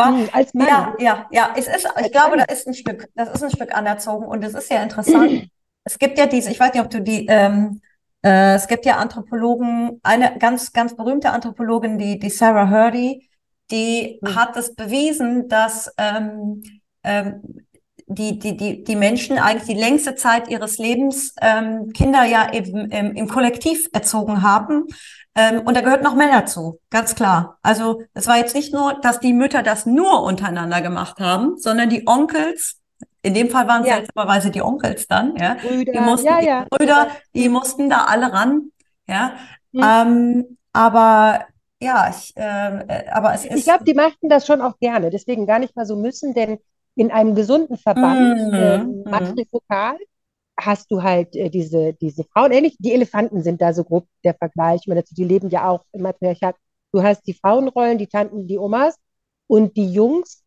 Hm, als Mann. Ja, ja, ja. Es ist, ich als glaube, Mann. da ist ein Stück, das ist ein Stück anerzogen und es ist ja interessant. es gibt ja diese, ich weiß nicht, ob du die, ähm, äh, es gibt ja Anthropologen, eine ganz, ganz berühmte Anthropologin, die, die Sarah Hurdy, die hm. hat es bewiesen, dass ähm, ähm, die, die, die, die Menschen eigentlich die längste Zeit ihres Lebens ähm, Kinder ja eben im, im Kollektiv erzogen haben. Ähm, und da gehört noch Männer zu, ganz klar. Also es war jetzt nicht nur, dass die Mütter das nur untereinander gemacht haben, sondern die Onkels, in dem Fall waren es ja. seltsamerweise die Onkels dann, ja. Brüder, die mussten, ja, ja. Die Brüder, die mussten da alle ran, ja. Mhm. Ähm, aber ja, ich, äh, aber es ist. Ich glaube, die machten das schon auch gerne, deswegen gar nicht mal so müssen, denn in einem gesunden Verband, mm, äh, matrifokal, hast du halt äh, diese, diese Frauen, ähnlich, die Elefanten sind da so grob der Vergleich, meine, die leben ja auch im Matriarchat. Du hast die Frauenrollen, die Tanten, die Omas und die Jungs.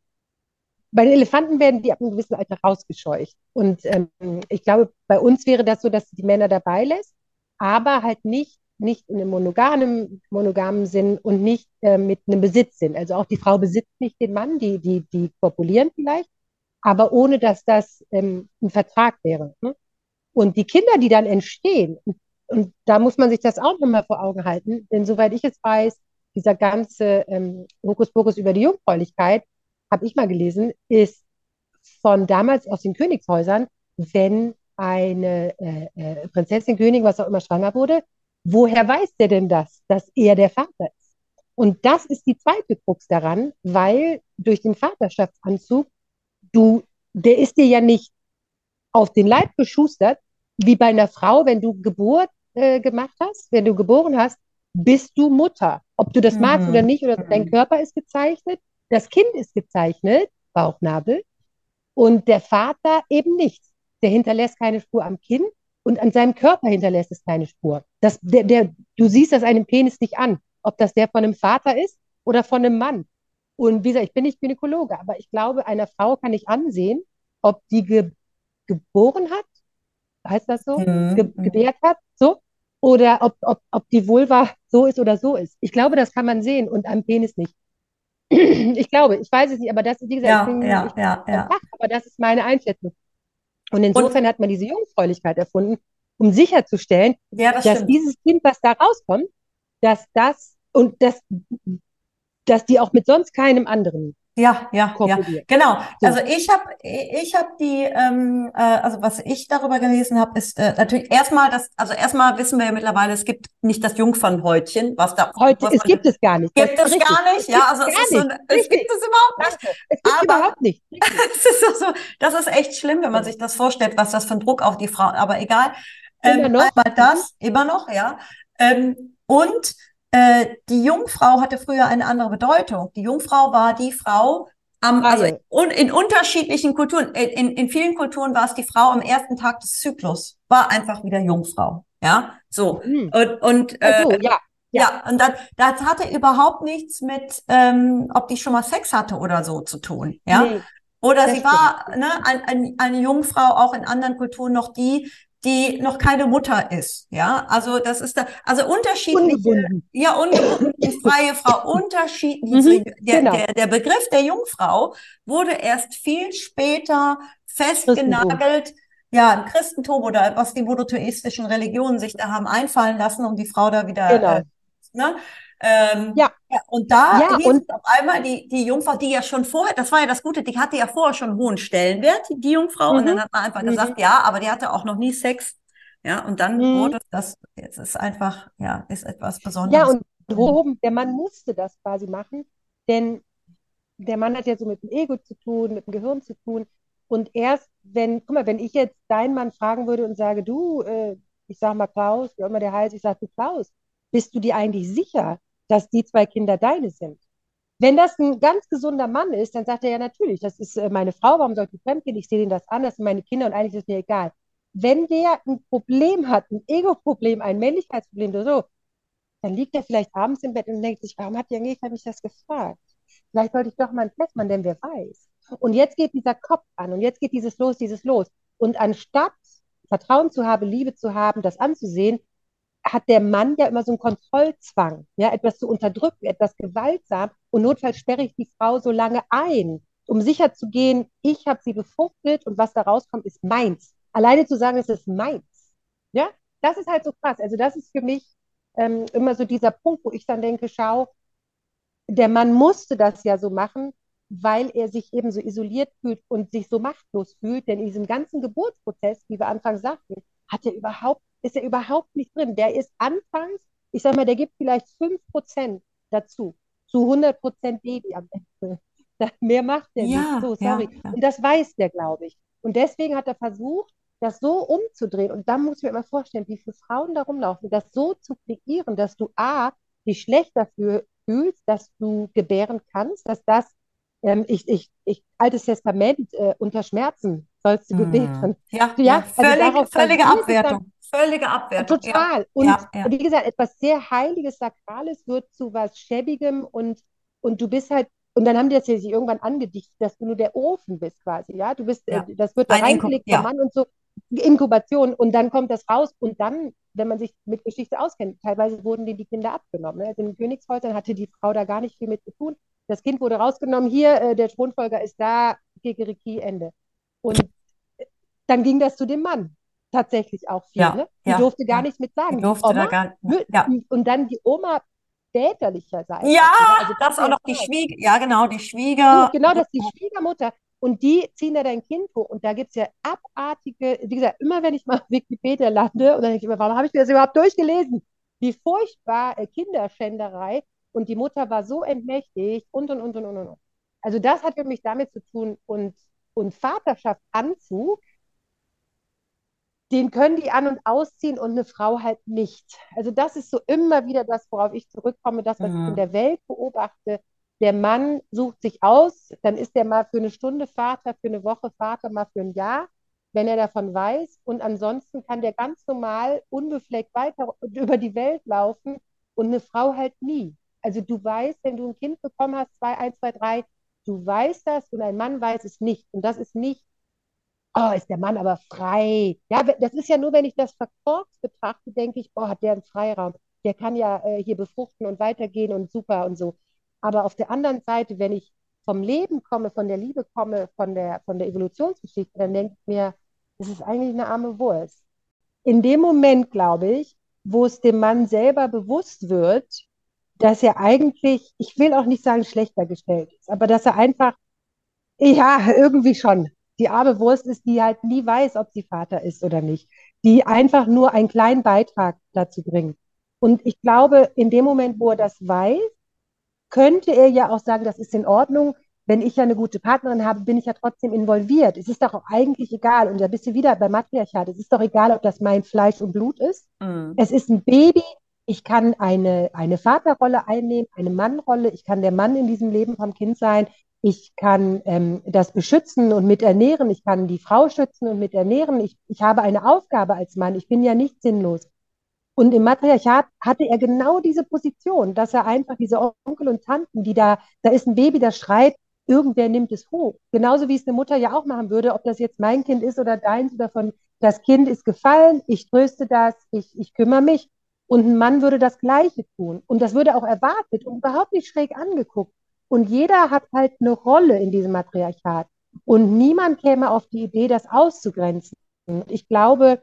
Bei den Elefanten werden die ab einem gewissen Alter rausgescheucht. Und ähm, ich glaube, bei uns wäre das so, dass du die Männer dabei lässt, aber halt nicht, nicht in einem monogamen, monogamen Sinn und nicht äh, mit einem Besitzsinn. Also auch die Frau besitzt nicht den Mann, die, die, die kopulieren vielleicht, aber ohne dass das ähm, ein Vertrag wäre. Ne? Und die Kinder, die dann entstehen, und, da muss man sich das auch nochmal vor Augen halten, denn soweit ich es weiß, dieser ganze ähm, Hokuspokus über die Jungfräulichkeit, habe ich mal gelesen, ist von damals aus den Königshäusern, wenn eine äh, äh, Prinzessin, König, was auch immer schwanger wurde, woher weiß der denn das, dass er der Vater ist? Und das ist die zweite Krux daran, weil durch den Vaterschaftsanzug du, der ist dir ja nicht auf den Leib geschustert, wie bei einer Frau, wenn du Geburt äh, gemacht hast, wenn du geboren hast, bist du Mutter. Ob du das mhm. magst oder nicht, oder dein mhm. Körper ist gezeichnet, das Kind ist gezeichnet, Bauchnabel, und der Vater eben nichts. Der hinterlässt keine Spur am Kind und an seinem Körper hinterlässt es keine Spur. Das, der, der, du siehst das einem Penis nicht an, ob das der von einem Vater ist oder von einem Mann. Und wie gesagt, ich bin nicht Gynäkologe, aber ich glaube, einer Frau kann ich ansehen, ob die ge geboren hat, heißt das so, mhm. ge gebärt hat, so, oder ob, ob, ob die Vulva so ist oder so ist. Ich glaube, das kann man sehen und am Penis nicht. ich glaube, ich weiß es nicht, aber das ist, wie gesagt, ja, ich bin, ja, ich ja, ja. Fach, aber das ist meine Einschätzung. Und insofern und, hat man diese Jungfräulichkeit erfunden, um sicherzustellen, ja, das dass stimmt. dieses Kind, was da rauskommt, dass das und das dass die auch mit sonst keinem anderen Ja, ja, ja, genau. So. Also ich habe, ich habe die, ähm, äh, also was ich darüber gelesen habe, ist äh, natürlich erstmal das, also erstmal wissen wir ja mittlerweile, es gibt nicht das Jungfernhäutchen, was da. Heute, was es gibt es gar nicht. Gibt es gar nicht, ja, also es, ist so, es gibt es überhaupt nicht. Es gibt aber, überhaupt nicht. es ist so, das ist echt schlimm, wenn man sich das vorstellt, was das für ein Druck auf die Frau, aber egal. Ähm, immer noch. Einmal das, immer noch, ja. Ähm, und äh, die Jungfrau hatte früher eine andere Bedeutung. Die Jungfrau war die Frau, am, also in, in unterschiedlichen Kulturen, in, in vielen Kulturen war es die Frau am ersten Tag des Zyklus, war einfach wieder Jungfrau. Ja, so. Mhm. Und, und äh, also, ja. Ja, und dann, das hatte überhaupt nichts mit, ähm, ob die schon mal Sex hatte oder so zu tun. Ja. Nee, oder sie war ne, ein, ein, eine Jungfrau auch in anderen Kulturen noch die, die noch keine Mutter ist. Ja, also das ist da, also unterschiedliche, ungebunden. ja, ungebunden, die freie Frau, unterschiedliche. Mhm, der, genau. der, der Begriff der Jungfrau wurde erst viel später festgenagelt. Ja, im Christentum oder was die monotheistischen Religionen sich da haben einfallen lassen, um die Frau da wieder genau. äh, ne? Ähm, ja. ja. Und da ja, und auf einmal die, die Jungfrau, die ja schon vorher, das war ja das Gute, die hatte ja vorher schon einen hohen Stellenwert, die Jungfrau. Mhm. Und dann hat man einfach mhm. gesagt, ja, aber die hatte auch noch nie Sex. Ja, und dann mhm. wurde das, jetzt ist einfach, ja, ist etwas Besonderes. Ja, und oben, der Mann musste das quasi machen, denn der Mann hat ja so mit dem Ego zu tun, mit dem Gehirn zu tun. Und erst wenn, guck mal, wenn ich jetzt deinen Mann fragen würde und sage, du, äh, ich sag mal Klaus, wie immer der heißt, ich sage, du Klaus, bist du dir eigentlich sicher, dass die zwei Kinder deine sind? Wenn das ein ganz gesunder Mann ist, dann sagt er ja natürlich, das ist äh, meine Frau, warum sollte ich fremdgehen? Ich sehe den das an, das sind meine Kinder und eigentlich ist es mir egal. Wenn der ein Problem hat, ein Ego-Problem, ein Männlichkeitsproblem oder so, dann liegt er vielleicht abends im Bett und denkt sich, warum hat die Angelika mich das gefragt? Vielleicht sollte ich doch mal einen Test machen, denn wer weiß. Und jetzt geht dieser Kopf an und jetzt geht dieses los, dieses los. Und anstatt Vertrauen zu haben, Liebe zu haben, das anzusehen, hat der Mann ja immer so einen Kontrollzwang, ja, etwas zu unterdrücken, etwas gewaltsam und notfalls sperre ich die Frau so lange ein, um sicher zu gehen, ich habe sie befruchtet und was da rauskommt, ist meins. Alleine zu sagen, es ist meins. Ja, das ist halt so krass. Also das ist für mich ähm, immer so dieser Punkt, wo ich dann denke, schau, der Mann musste das ja so machen, weil er sich eben so isoliert fühlt und sich so machtlos fühlt. Denn in diesem ganzen Geburtsprozess, wie wir anfangs sagten, hat er überhaupt ist er überhaupt nicht drin. Der ist anfangs, ich sag mal, der gibt vielleicht 5% dazu, zu 100% Baby am Ende. Mehr macht er ja, nicht. So, sorry. Ja, ja. Und das weiß der, glaube ich. Und deswegen hat er versucht, das so umzudrehen. Und dann muss ich mir immer vorstellen, wie viele Frauen da rumlaufen, das so zu kreieren, dass du A, dich schlecht dafür fühlst, dass du gebären kannst, dass das, ähm, ich, ich, ich, altes Testament, äh, unter Schmerzen sollst du gebären. Ja, ja, ja also völlig, völlige Abwertung. Völlige Abwertung. Total. Ja. Und, ja, ja. und, wie gesagt, etwas sehr Heiliges, Sakrales wird zu was Schäbigem und, und du bist halt, und dann haben die das ja sich irgendwann angedichtet, dass du nur der Ofen bist quasi, ja. Du bist, äh, das wird da reingelegt, der Mann und so. Inkubation und dann kommt das raus und dann, wenn man sich mit Geschichte auskennt, teilweise wurden denen die Kinder abgenommen. Ne? Also in Königshäusern hatte die Frau da gar nicht viel mit zu tun. Das Kind wurde rausgenommen, hier, äh, der Thronfolger ist da, Kikeriki, Ende. Und dann ging das zu dem Mann tatsächlich auch viel. Ja, ne? Die ja, durfte gar ja. nichts mit sagen. Die durfte Oma, da gar ja. Und dann die Oma väterlicherseits. Ja, also das, ist auch noch die Schwieger, ja genau, die Schwieger. Genau, das ist die Schwiegermutter. Und die ziehen da dein Kind vor. Und da gibt es ja abartige, wie gesagt, immer wenn ich mal auf Wikipedia lande, und dann denke ich immer, warum habe ich mir das überhaupt durchgelesen? Wie furchtbar äh, Kinderschänderei. Und die Mutter war so entmächtigt und, und, und, und, und, und. Also das hat für mich damit zu tun. Und, und Vaterschaftsanzug den können die an- und ausziehen und eine Frau halt nicht. Also das ist so immer wieder das, worauf ich zurückkomme, das, was mhm. ich in der Welt beobachte. Der Mann sucht sich aus, dann ist er mal für eine Stunde Vater, für eine Woche Vater, mal für ein Jahr, wenn er davon weiß. Und ansonsten kann der ganz normal, unbefleckt weiter über die Welt laufen und eine Frau halt nie. Also du weißt, wenn du ein Kind bekommen hast, zwei, eins, zwei, drei, du weißt das und ein Mann weiß es nicht. Und das ist nicht oh, ist der Mann aber frei. Ja, das ist ja nur, wenn ich das verkorkst betrachte, denke ich, oh, hat der einen Freiraum. Der kann ja äh, hier befruchten und weitergehen und super und so. Aber auf der anderen Seite, wenn ich vom Leben komme, von der Liebe komme, von der, von der Evolutionsgeschichte, dann denke ich mir, das ist eigentlich eine arme Wurst. In dem Moment, glaube ich, wo es dem Mann selber bewusst wird, dass er eigentlich, ich will auch nicht sagen schlechter gestellt ist, aber dass er einfach, ja, irgendwie schon die arme Wurst ist, die halt nie weiß, ob sie Vater ist oder nicht, die einfach nur einen kleinen Beitrag dazu bringt. Und ich glaube, in dem Moment, wo er das weiß, könnte er ja auch sagen, das ist in Ordnung. Wenn ich ja eine gute Partnerin habe, bin ich ja trotzdem involviert. Es ist doch auch eigentlich egal. Und da bist du wieder bei Matriarchat. Es ist doch egal, ob das mein Fleisch und Blut ist. Mhm. Es ist ein Baby. Ich kann eine, eine Vaterrolle einnehmen, eine Mannrolle. Ich kann der Mann in diesem Leben vom Kind sein. Ich kann ähm, das beschützen und miternähren. Ich kann die Frau schützen und miternähren. Ich, ich habe eine Aufgabe als Mann. Ich bin ja nicht sinnlos. Und im Matriarchat hatte er genau diese Position, dass er einfach diese Onkel und Tanten, die da, da ist ein Baby, das schreit, irgendwer nimmt es hoch. Genauso wie es eine Mutter ja auch machen würde, ob das jetzt mein Kind ist oder deins oder von, das Kind ist gefallen, ich tröste das, ich, ich kümmere mich. Und ein Mann würde das Gleiche tun. Und das würde auch erwartet und überhaupt nicht schräg angeguckt. Und jeder hat halt eine Rolle in diesem Matriarchat. Und niemand käme auf die Idee, das auszugrenzen. Und ich glaube,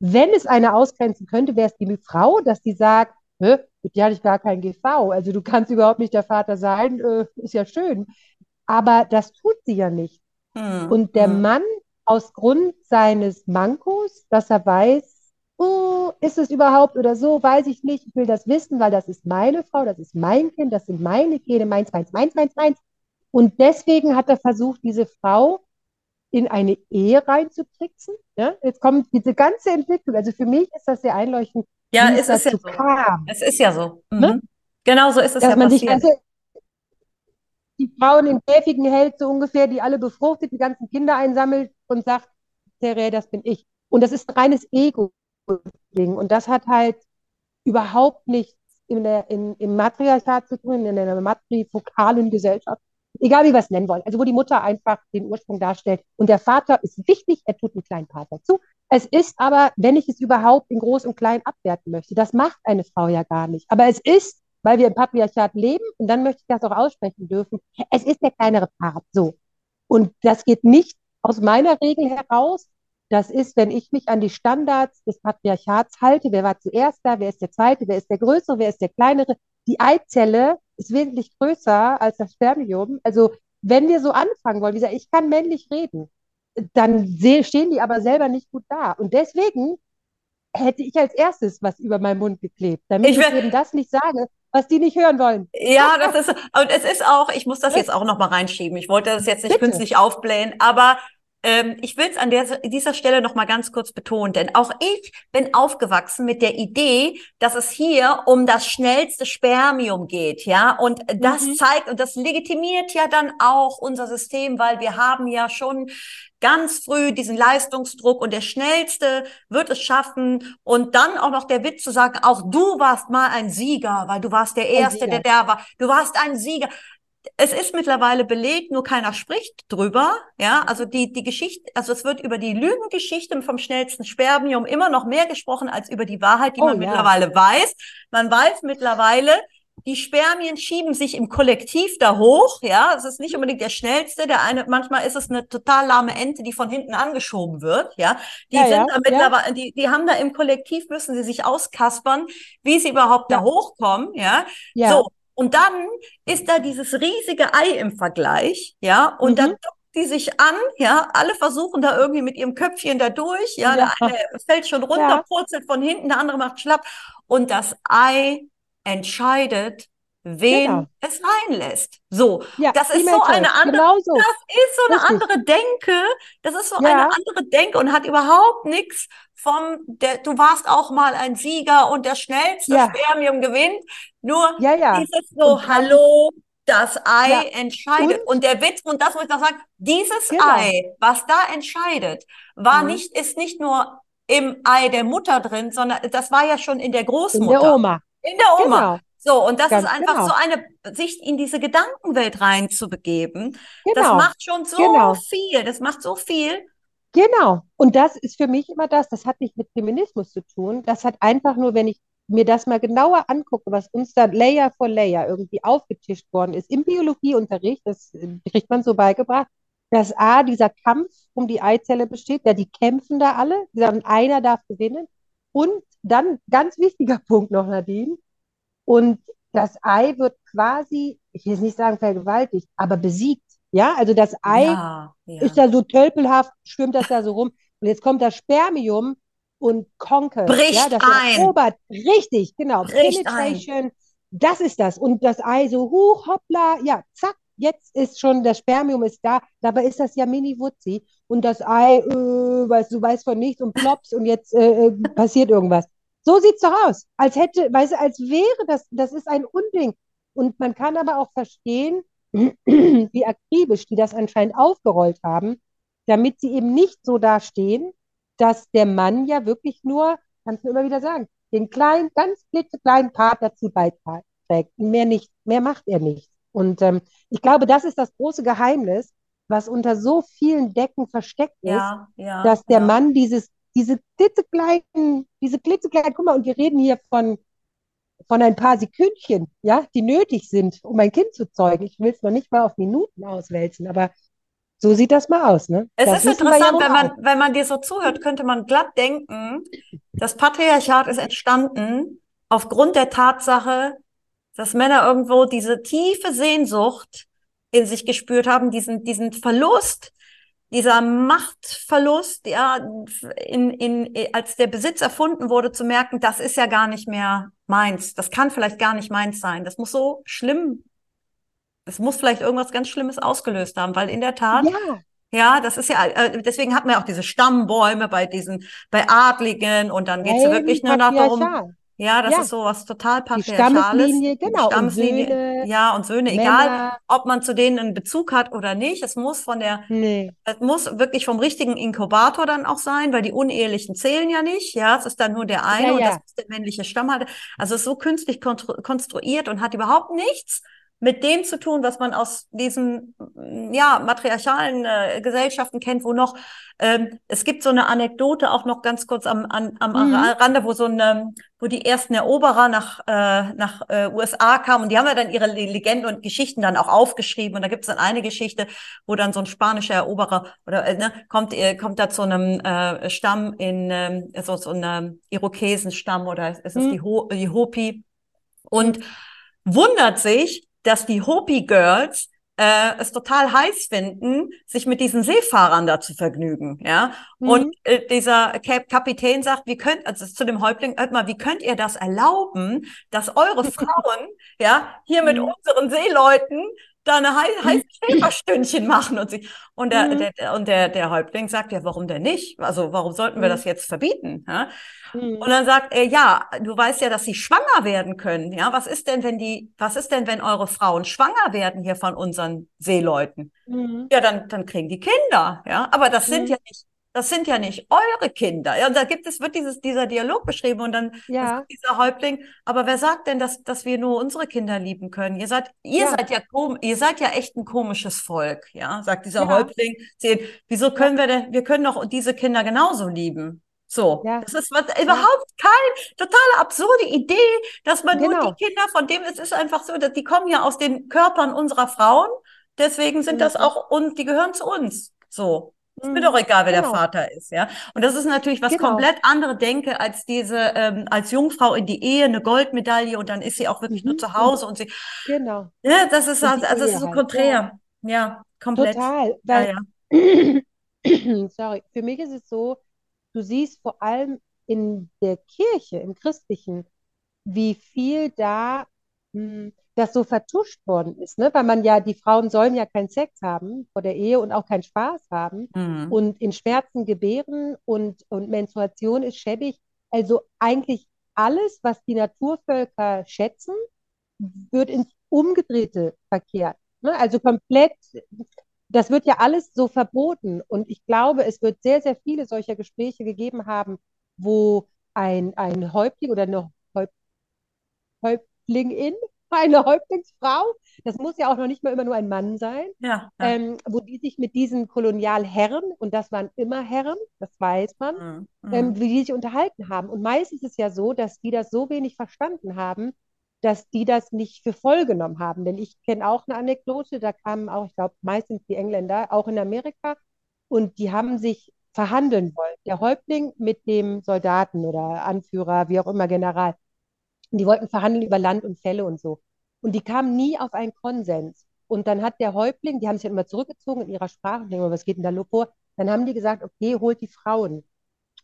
wenn es eine ausgrenzen könnte, wäre es die Frau, dass die sagt, mit dir hatte ich gar kein GV, also du kannst überhaupt nicht der Vater sein, äh, ist ja schön. Aber das tut sie ja nicht. Hm. Und der hm. Mann aus Grund seines Mankos, dass er weiß, oh, ist es überhaupt oder so, weiß ich nicht, ich will das wissen, weil das ist meine Frau, das ist mein Kind, das sind meine Gene, meins, meins, meins, meins, meins. Und deswegen hat er versucht, diese Frau in eine Ehe reinzutricksen. Ja? Jetzt kommt diese ganze Entwicklung. Also für mich ist das sehr einleuchtend. Ja, es ist ja so. Kam. Es ist ja so. Mhm. Ne? Genau so ist es Dass ja man passiert. Sich also die Frauen in Käfigen hält, so ungefähr, die alle befruchtet, die ganzen Kinder einsammelt und sagt, Terre, das bin ich. Und das ist reines Ego-Ding. Und das hat halt überhaupt nichts in der, in, im Matriarchat zu tun, in einer matrifokalen Gesellschaft, egal wie wir es nennen wollen, also wo die Mutter einfach den Ursprung darstellt. Und der Vater ist wichtig, er tut einen kleinen Part dazu. Es ist aber, wenn ich es überhaupt in groß und klein abwerten möchte, das macht eine Frau ja gar nicht. Aber es ist, weil wir im Patriarchat leben, und dann möchte ich das auch aussprechen dürfen, es ist der kleinere Part, so. Und das geht nicht aus meiner Regel heraus. Das ist, wenn ich mich an die Standards des Patriarchats halte, wer war zuerst da, wer ist der Zweite, wer ist der Größere, wer ist der Kleinere. Die Eizelle ist wesentlich größer als das Spermium. Also wenn wir so anfangen wollen, wie gesagt, ich kann männlich reden, dann stehen die aber selber nicht gut da. Und deswegen hätte ich als erstes was über meinen Mund geklebt, damit ich, ich eben das nicht sage, was die nicht hören wollen. Ja, das ist, und es ist auch, ich muss das jetzt auch noch mal reinschieben. Ich wollte das jetzt nicht Bitte. künstlich aufblähen, aber ähm, ich will es an der, dieser Stelle noch mal ganz kurz betonen, denn auch ich bin aufgewachsen mit der Idee, dass es hier um das schnellste Spermium geht, ja, und das mhm. zeigt und das legitimiert ja dann auch unser System, weil wir haben ja schon ganz früh diesen Leistungsdruck und der Schnellste wird es schaffen. Und dann auch noch der Witz zu sagen, auch du warst mal ein Sieger, weil du warst der Erste, der da war, du warst ein Sieger es ist mittlerweile belegt, nur keiner spricht drüber. Ja, also die, die Geschichte, also es wird über die Lügengeschichte vom schnellsten Spermium immer noch mehr gesprochen als über die Wahrheit, die oh, man ja. mittlerweile weiß. Man weiß mittlerweile, die Spermien schieben sich im Kollektiv da hoch, ja. Es ist nicht unbedingt der schnellste. Der eine, manchmal ist es eine total lahme Ente, die von hinten angeschoben wird, ja. Die ja, sind ja, da mittlerweile, ja. die, die haben da im Kollektiv müssen sie sich auskaspern, wie sie überhaupt da hochkommen, ja. ja. So. Und dann ist da dieses riesige Ei im Vergleich, ja, und mhm. dann die sich an, ja, alle versuchen da irgendwie mit ihrem Köpfchen da durch, ja, ja. der eine fällt schon runter, ja. purzelt von hinten, der andere macht schlapp und das Ei entscheidet, wen genau. es reinlässt. So, ja, das ist so eine andere, genau so. das ist so eine Richtig. andere Denke, das ist so ja. eine andere Denke und hat überhaupt nichts vom, der, du warst auch mal ein Sieger und der schnellste ja. Spermium gewinnt. Nur ja, ja. dieses so, und hallo, das Ei ja. entscheidet. Und, und, der Witz, und das muss ich noch sagen, dieses genau. Ei, was da entscheidet, war mhm. nicht, ist nicht nur im Ei der Mutter drin, sondern das war ja schon in der Großmutter. In der Oma. In der Oma. Genau. So, und das Ganz ist einfach genau. so eine, sich in diese Gedankenwelt reinzubegeben. Genau. Das macht schon so genau. viel. Das macht so viel. Genau. Und das ist für mich immer das, das hat nicht mit Feminismus zu tun. Das hat einfach nur, wenn ich mir das mal genauer angucke, was uns da Layer for Layer irgendwie aufgetischt worden ist im Biologieunterricht, das kriegt man so beigebracht, dass A, dieser Kampf um die Eizelle besteht, ja, die kämpfen da alle, die sagen, einer darf gewinnen. Und dann, ganz wichtiger Punkt noch, Nadine, und das Ei wird quasi, ich will jetzt nicht sagen vergewaltigt, aber besiegt. Ja, also das Ei Ja, ja. ist da so tölpelhaft, schwimmt das da so rum. Und jetzt kommt das Spermium und conquers, ja, Bricht das ein. erobert. Richtig, genau. Bricht ein. Penetration, das ist das. Und das Ei so, huch, hoppla, ja, zack, jetzt ist schon, das Spermium ist da. Dabei ist das ja mini-wutzi. Und das Ei, äh, weißt du, weißt von nichts und plops und jetzt äh, äh, passiert irgendwas. So sieht's doch aus. Als hätte, weißt du, als wäre das, das ist ein Unding. Und man kann aber auch verstehen, wie akribisch die das anscheinend aufgerollt haben, damit sie eben nicht so dastehen, dass der Mann ja wirklich nur, kannst du immer wieder sagen, den kleinen, ganz klitzekleinen Part dazu beiträgt. Mehr nicht, mehr macht er nicht. Und ähm, ich glaube, das ist das große Geheimnis, was unter so vielen Decken versteckt ist, Ja, ja, dass der ja. Mann dieses, diese klitzekleinen, diese klitzekleinen, guck mal, und wir reden hier von, von ein paar Sekündchen, ja, die nötig sind, um ein Kind zu zeugen. Ich will es noch nicht mal auf Minuten auswälzen, aber so sieht das mal aus, ne? Es Das ist ja interessant, nun wenn man, wenn man dir so zuhört, könnte man glatt denken, das Patriarchat ist entstanden aufgrund der Tatsache, dass Männer irgendwo diese tiefe Sehnsucht in sich gespürt haben, diesen, diesen Verlust, dieser Machtverlust, ja, in, in, als der Besitz erfunden wurde, zu merken, das ist ja gar nicht mehr meins. Das kann vielleicht gar nicht meins sein. Das muss so schlimm, es muss vielleicht irgendwas ganz Schlimmes ausgelöst haben, weil in der Tat, Ja, ja, das ist ja, äh, deswegen hat man ja auch diese Stammbäume bei diesen, bei Adligen und dann geht's ja wirklich nur noch darum. Ja, das Ja, ist so was total die Patriarchales. Stammeslinie, Die genau, und Stammeslinie, Söhne, ja, und Söhne, egal, Männer, ob man zu denen einen Bezug hat oder nicht, es muss von der, nee, es muss wirklich vom richtigen Inkubator dann auch sein, weil die Unehelichen zählen ja nicht, ja, es ist dann nur der ja, eine und das ja, ist der männliche Stammhalter. Also es ist so künstlich konstruiert und hat überhaupt nichts mit dem zu tun, was man aus diesen ja matriarchalen äh, Gesellschaften kennt, wo noch ähm, es gibt so eine Anekdote auch noch ganz kurz am, an, am mhm. Rande, wo so eine, wo die ersten Eroberer nach äh, nach äh, USA kamen und die haben ja dann ihre Le- Legenden und Geschichten dann auch aufgeschrieben und da gibt es dann eine Geschichte, wo dann so ein spanischer Eroberer oder äh, ne, kommt äh, kommt da zu einem äh, Stamm in ähm, so so einem Irokesenstamm oder ist es Mhm. die Ho die Hopi und wundert sich, dass die Hopi Girls äh, es total heiß finden, sich mit diesen Seefahrern da zu vergnügen, ja. Und Mhm. äh, dieser Kap Kapitän sagt, wie könnt, also zu dem Häuptling, hört mal, wie könnt ihr das erlauben, dass eure Frauen, ja, hier mit Mhm. unseren Seeleuten da eine Mhm. heiße Schäferstündchen machen und sie, und der, Mhm. der, und der, der Häuptling sagt, ja, warum denn nicht? Also, warum sollten wir Mhm. das jetzt verbieten, ja? Und Mhm. dann sagt er, ja, du weißt ja, dass sie schwanger werden können. Ja, was ist denn, wenn die, was ist denn, wenn eure Frauen schwanger werden hier von unseren Seeleuten? Mhm. Ja, dann, dann kriegen die Kinder. Ja, aber das sind Mhm. ja nicht, das sind ja nicht eure Kinder. Ja, und da gibt es, wird dieses, dieser Dialog beschrieben und dann, Ja, dieser Häuptling, aber wer sagt denn, dass, dass wir nur unsere Kinder lieben können? Ihr seid, ihr ja, seid ja kom, ihr seid ja echt ein komisches Volk. Ja, sagt dieser ja, Häuptling. Wieso ja, können wir denn, wir können doch diese Kinder genauso lieben. So, ja, das ist was, ja, überhaupt keine totale absurde Idee, dass man nur die genau. Kinder, von dem es ist einfach so, dass die kommen ja aus den Körpern unserer Frauen, deswegen sind das Mhm. auch und die gehören zu uns. So, ist mir doch Mhm. egal, wer der Genau, Vater ist, ja. Und das ist natürlich was genau. komplett andere Denke als diese ähm, als Jungfrau in die Ehe eine Goldmedaille und dann ist sie auch wirklich nur Mhm. zu Und Hause und sie, genau. ja, das ist Und also, also das ist so halt. Ja, konträr, ja, komplett, total. ja, Weil, ja. sorry, für mich ist es so, du siehst vor allem in der Kirche, im Christlichen, wie viel da mh, das so vertuscht worden ist, ne? Weil man ja, die Frauen sollen ja keinen Sex haben vor der Ehe und auch keinen Spaß haben Mhm. und in Schmerzen gebären und, und Menstruation ist schäbig. Also eigentlich alles, was die Naturvölker schätzen, wird ins Umgedrehte verkehrt. Ne? Also komplett, das wird ja alles so verboten. Und ich glaube, es wird sehr, sehr viele solcher Gespräche gegeben haben, wo ein, ein Häuptling oder eine Häupt Häuptlingin, eine Häuptlingsfrau, das muss ja auch noch nicht mal immer nur ein Mann sein, Ja, ja. ähm, wo die sich mit diesen Kolonialherren, und das waren immer Herren, das weiß man, Mhm. ähm, Mhm. wie die sich unterhalten haben. Und meist ist es ja so, dass die das so wenig verstanden haben, dass die das nicht für voll genommen haben. Denn ich kenne auch eine Anekdote, da kamen auch, ich glaube, meistens die Engländer, auch in Amerika, und die haben sich verhandeln wollen. Der Häuptling mit dem Soldaten oder Anführer, wie auch immer, General. Und die wollten verhandeln über Land und Fälle und so. Und die kamen nie auf einen Konsens. Und dann hat der Häuptling, die haben sich dann immer zurückgezogen in ihrer Sprache, und denken wir, was geht denn da vor? Dann haben die gesagt, okay, holt die Frauen,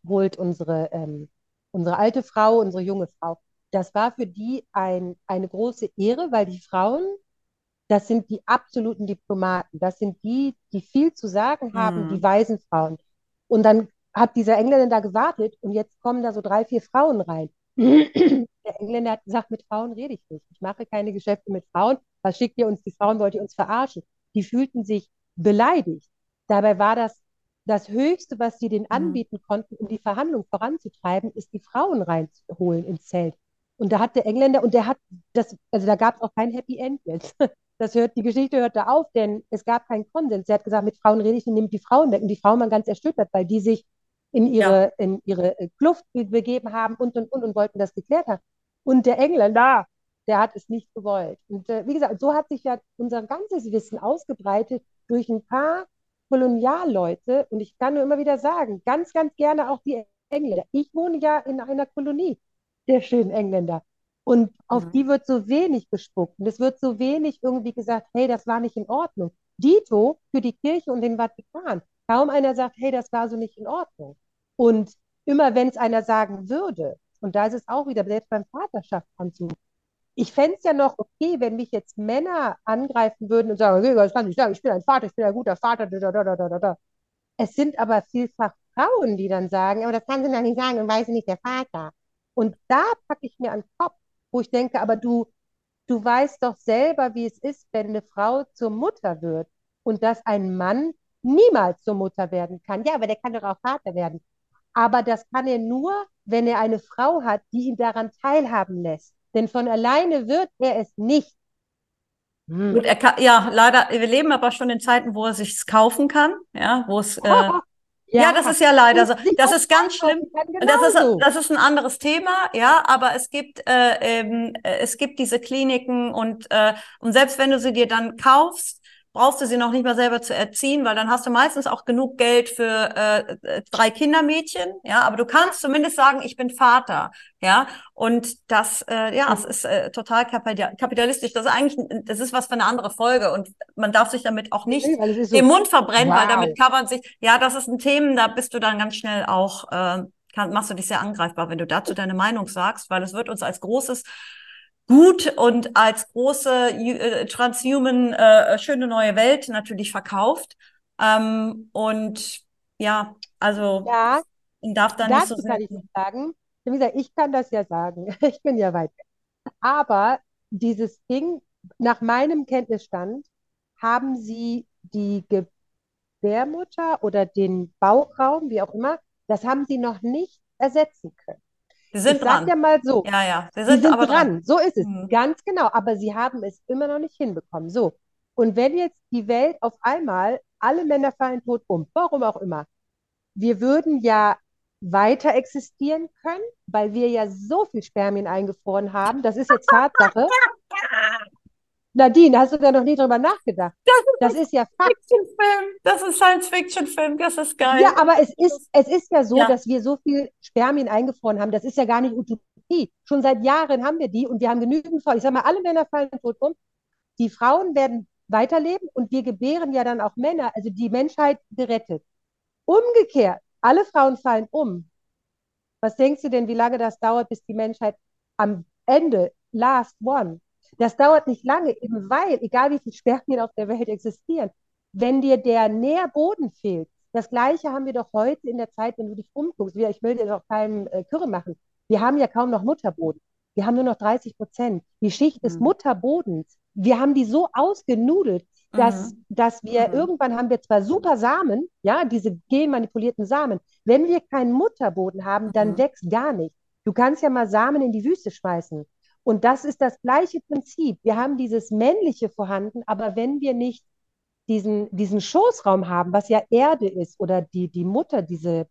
holt unsere, ähm, unsere alte Frau, unsere junge Frau. Das war für die ein, eine große Ehre, weil die Frauen, das sind die absoluten Diplomaten, das sind die, die viel zu sagen haben, Mhm. die weisen Frauen. Und dann hat dieser Engländer da gewartet und jetzt kommen da so drei, vier Frauen rein. Der Engländer hat gesagt, mit Frauen rede ich nicht. Ich mache keine Geschäfte mit Frauen. Was schickt ihr uns? Die Frauen wollt ihr uns verarschen. Die fühlten sich beleidigt. Dabei war das das Höchste, was sie denen Mhm. anbieten konnten, um die Verhandlung voranzutreiben, ist die Frauen reinzuholen ins Zelt. Und da hat der Engländer, und der hat das, also da gab es auch kein Happy End jetzt. Das hört, die Geschichte hörte auf, denn es gab keinen Konsens. Er hat gesagt, mit Frauen rede ich und nimmt die Frauen weg. Und die Frauen waren ganz erschüttert, weil die sich in ihre, in ihre Kluft be- begeben haben und, und, und, und wollten das geklärt haben. Und der Engländer, der hat es nicht gewollt. Und äh, wie gesagt, so hat sich ja unser ganzes Wissen ausgebreitet durch ein paar Kolonialleute. Und ich kann nur immer wieder sagen, ganz, ganz gerne auch die Engländer. Ich wohne ja in einer Kolonie der schönen Engländer. Und auf Mhm. die wird so wenig gespuckt. Und es wird so wenig irgendwie gesagt, hey, das war nicht in Ordnung. Dito für die Kirche und den Vatikan. Kaum einer sagt, hey, das war so nicht in Ordnung. Und immer wenn es einer sagen würde, und da ist es auch wieder, selbst beim Vaterschaftsanzug, ich fände es ja noch okay, wenn mich jetzt Männer angreifen würden und sagen, okay, das kann ich sagen, ich bin ein Vater, ich bin ein guter Vater, da, da, da, da, da. Es sind aber vielfach Frauen, die dann sagen, aber das kannst du doch nicht sagen, und weiß nicht der Vater. Und da packe ich mir an den Kopf, wo ich denke, aber du, du weißt doch selber, wie es ist, wenn eine Frau zur Mutter wird und dass ein Mann niemals zur Mutter werden kann. Ja, aber der kann doch auch Vater werden. Aber das kann er nur, wenn er eine Frau hat, die ihn daran teilhaben lässt. Denn von alleine wird er es nicht. Hm. Gut, er kann, ja, leider, wir leben aber schon in Zeiten, wo er sich's kaufen kann, ja, wo es, äh, ja, das ist ja leider so. Das ist ganz schlimm. Das ist, das ist ein anderes Thema, ja, aber es gibt, äh, ähm, äh, es gibt diese Kliniken und, äh, und selbst wenn du sie dir dann kaufst, brauchst du sie noch nicht mal selber zu erziehen, weil dann hast du meistens auch genug Geld für äh, äh, drei Kindermädchen, ja, aber du kannst zumindest sagen, ich bin Vater, ja, und das, äh, ja, es ist äh, total kapita- kapitalistisch. Das ist eigentlich, das ist was für eine andere Folge und man darf sich damit auch nicht Nee, weil so, den Mund verbrennen, weil wow. damit kann man sich, ja, das ist ein Thema, da bist du dann ganz schnell auch, äh, kann, machst du dich sehr angreifbar, wenn du dazu deine Meinung sagst, weil es wird uns als großes Gut und als große äh, transhuman äh, schöne neue Welt natürlich verkauft. Ähm, und ja, also Ja, darf da nicht so kann ich nicht sagen. Wie gesagt, ich kann das ja sagen. Ich bin ja weit weg. Aber dieses Ding, nach meinem Kenntnisstand, haben sie die Gebärmutter oder den Bauchraum, wie auch immer, das haben sie noch nicht ersetzen können. Wir Ich sind sag dran. ja mal so, Ja, ja, wir sie sind sind aber dran. dran, so ist es, Mhm. ganz genau, aber sie haben es immer noch nicht hinbekommen. So, und wenn jetzt die Welt auf einmal, alle Männer fallen tot um, warum auch immer, wir würden ja weiter existieren können, weil wir ja so viel Spermien eingefroren haben, das ist jetzt Tatsache. Nadine, hast du da noch nie drüber nachgedacht? Das ist ja Fakt. Das ist Science-Fiction-Film. Das ist geil. Ja, aber es ist, es ist ja so, Ja. dass wir so viel Spermien eingefroren haben. Das ist ja gar nicht Utopie. Schon seit Jahren haben wir die und wir haben genügend Frauen. Ich sage mal, alle Männer fallen tot um. Die Frauen werden weiterleben und wir gebären ja dann auch Männer, also die Menschheit gerettet. Umgekehrt, alle Frauen fallen um. Was denkst du denn, wie lange das dauert, bis die Menschheit am Ende, last one? Das dauert nicht lange, eben weil, egal wie viele Spermien auf der Welt existieren, wenn dir der Nährboden fehlt, das Gleiche haben wir doch heute in der Zeit, wenn du dich umguckst. Ich will dir doch keinen äh, Kürre machen. Wir haben ja kaum noch Mutterboden. Wir haben nur noch 30 Prozent. Die Schicht des Mhm. Mutterbodens, wir haben die so ausgenudelt, dass, Mhm. dass wir Mhm. irgendwann haben wir zwar super Samen, ja, diese genmanipulierten Samen. Wenn wir keinen Mutterboden haben, dann Mhm. wächst gar nicht. Du kannst ja mal Samen in die Wüste schmeißen. Und das ist das gleiche Prinzip. Wir haben dieses Männliche vorhanden, aber wenn wir nicht diesen, diesen Schoßraum haben, was ja Erde ist, oder die, die Mutter, diese,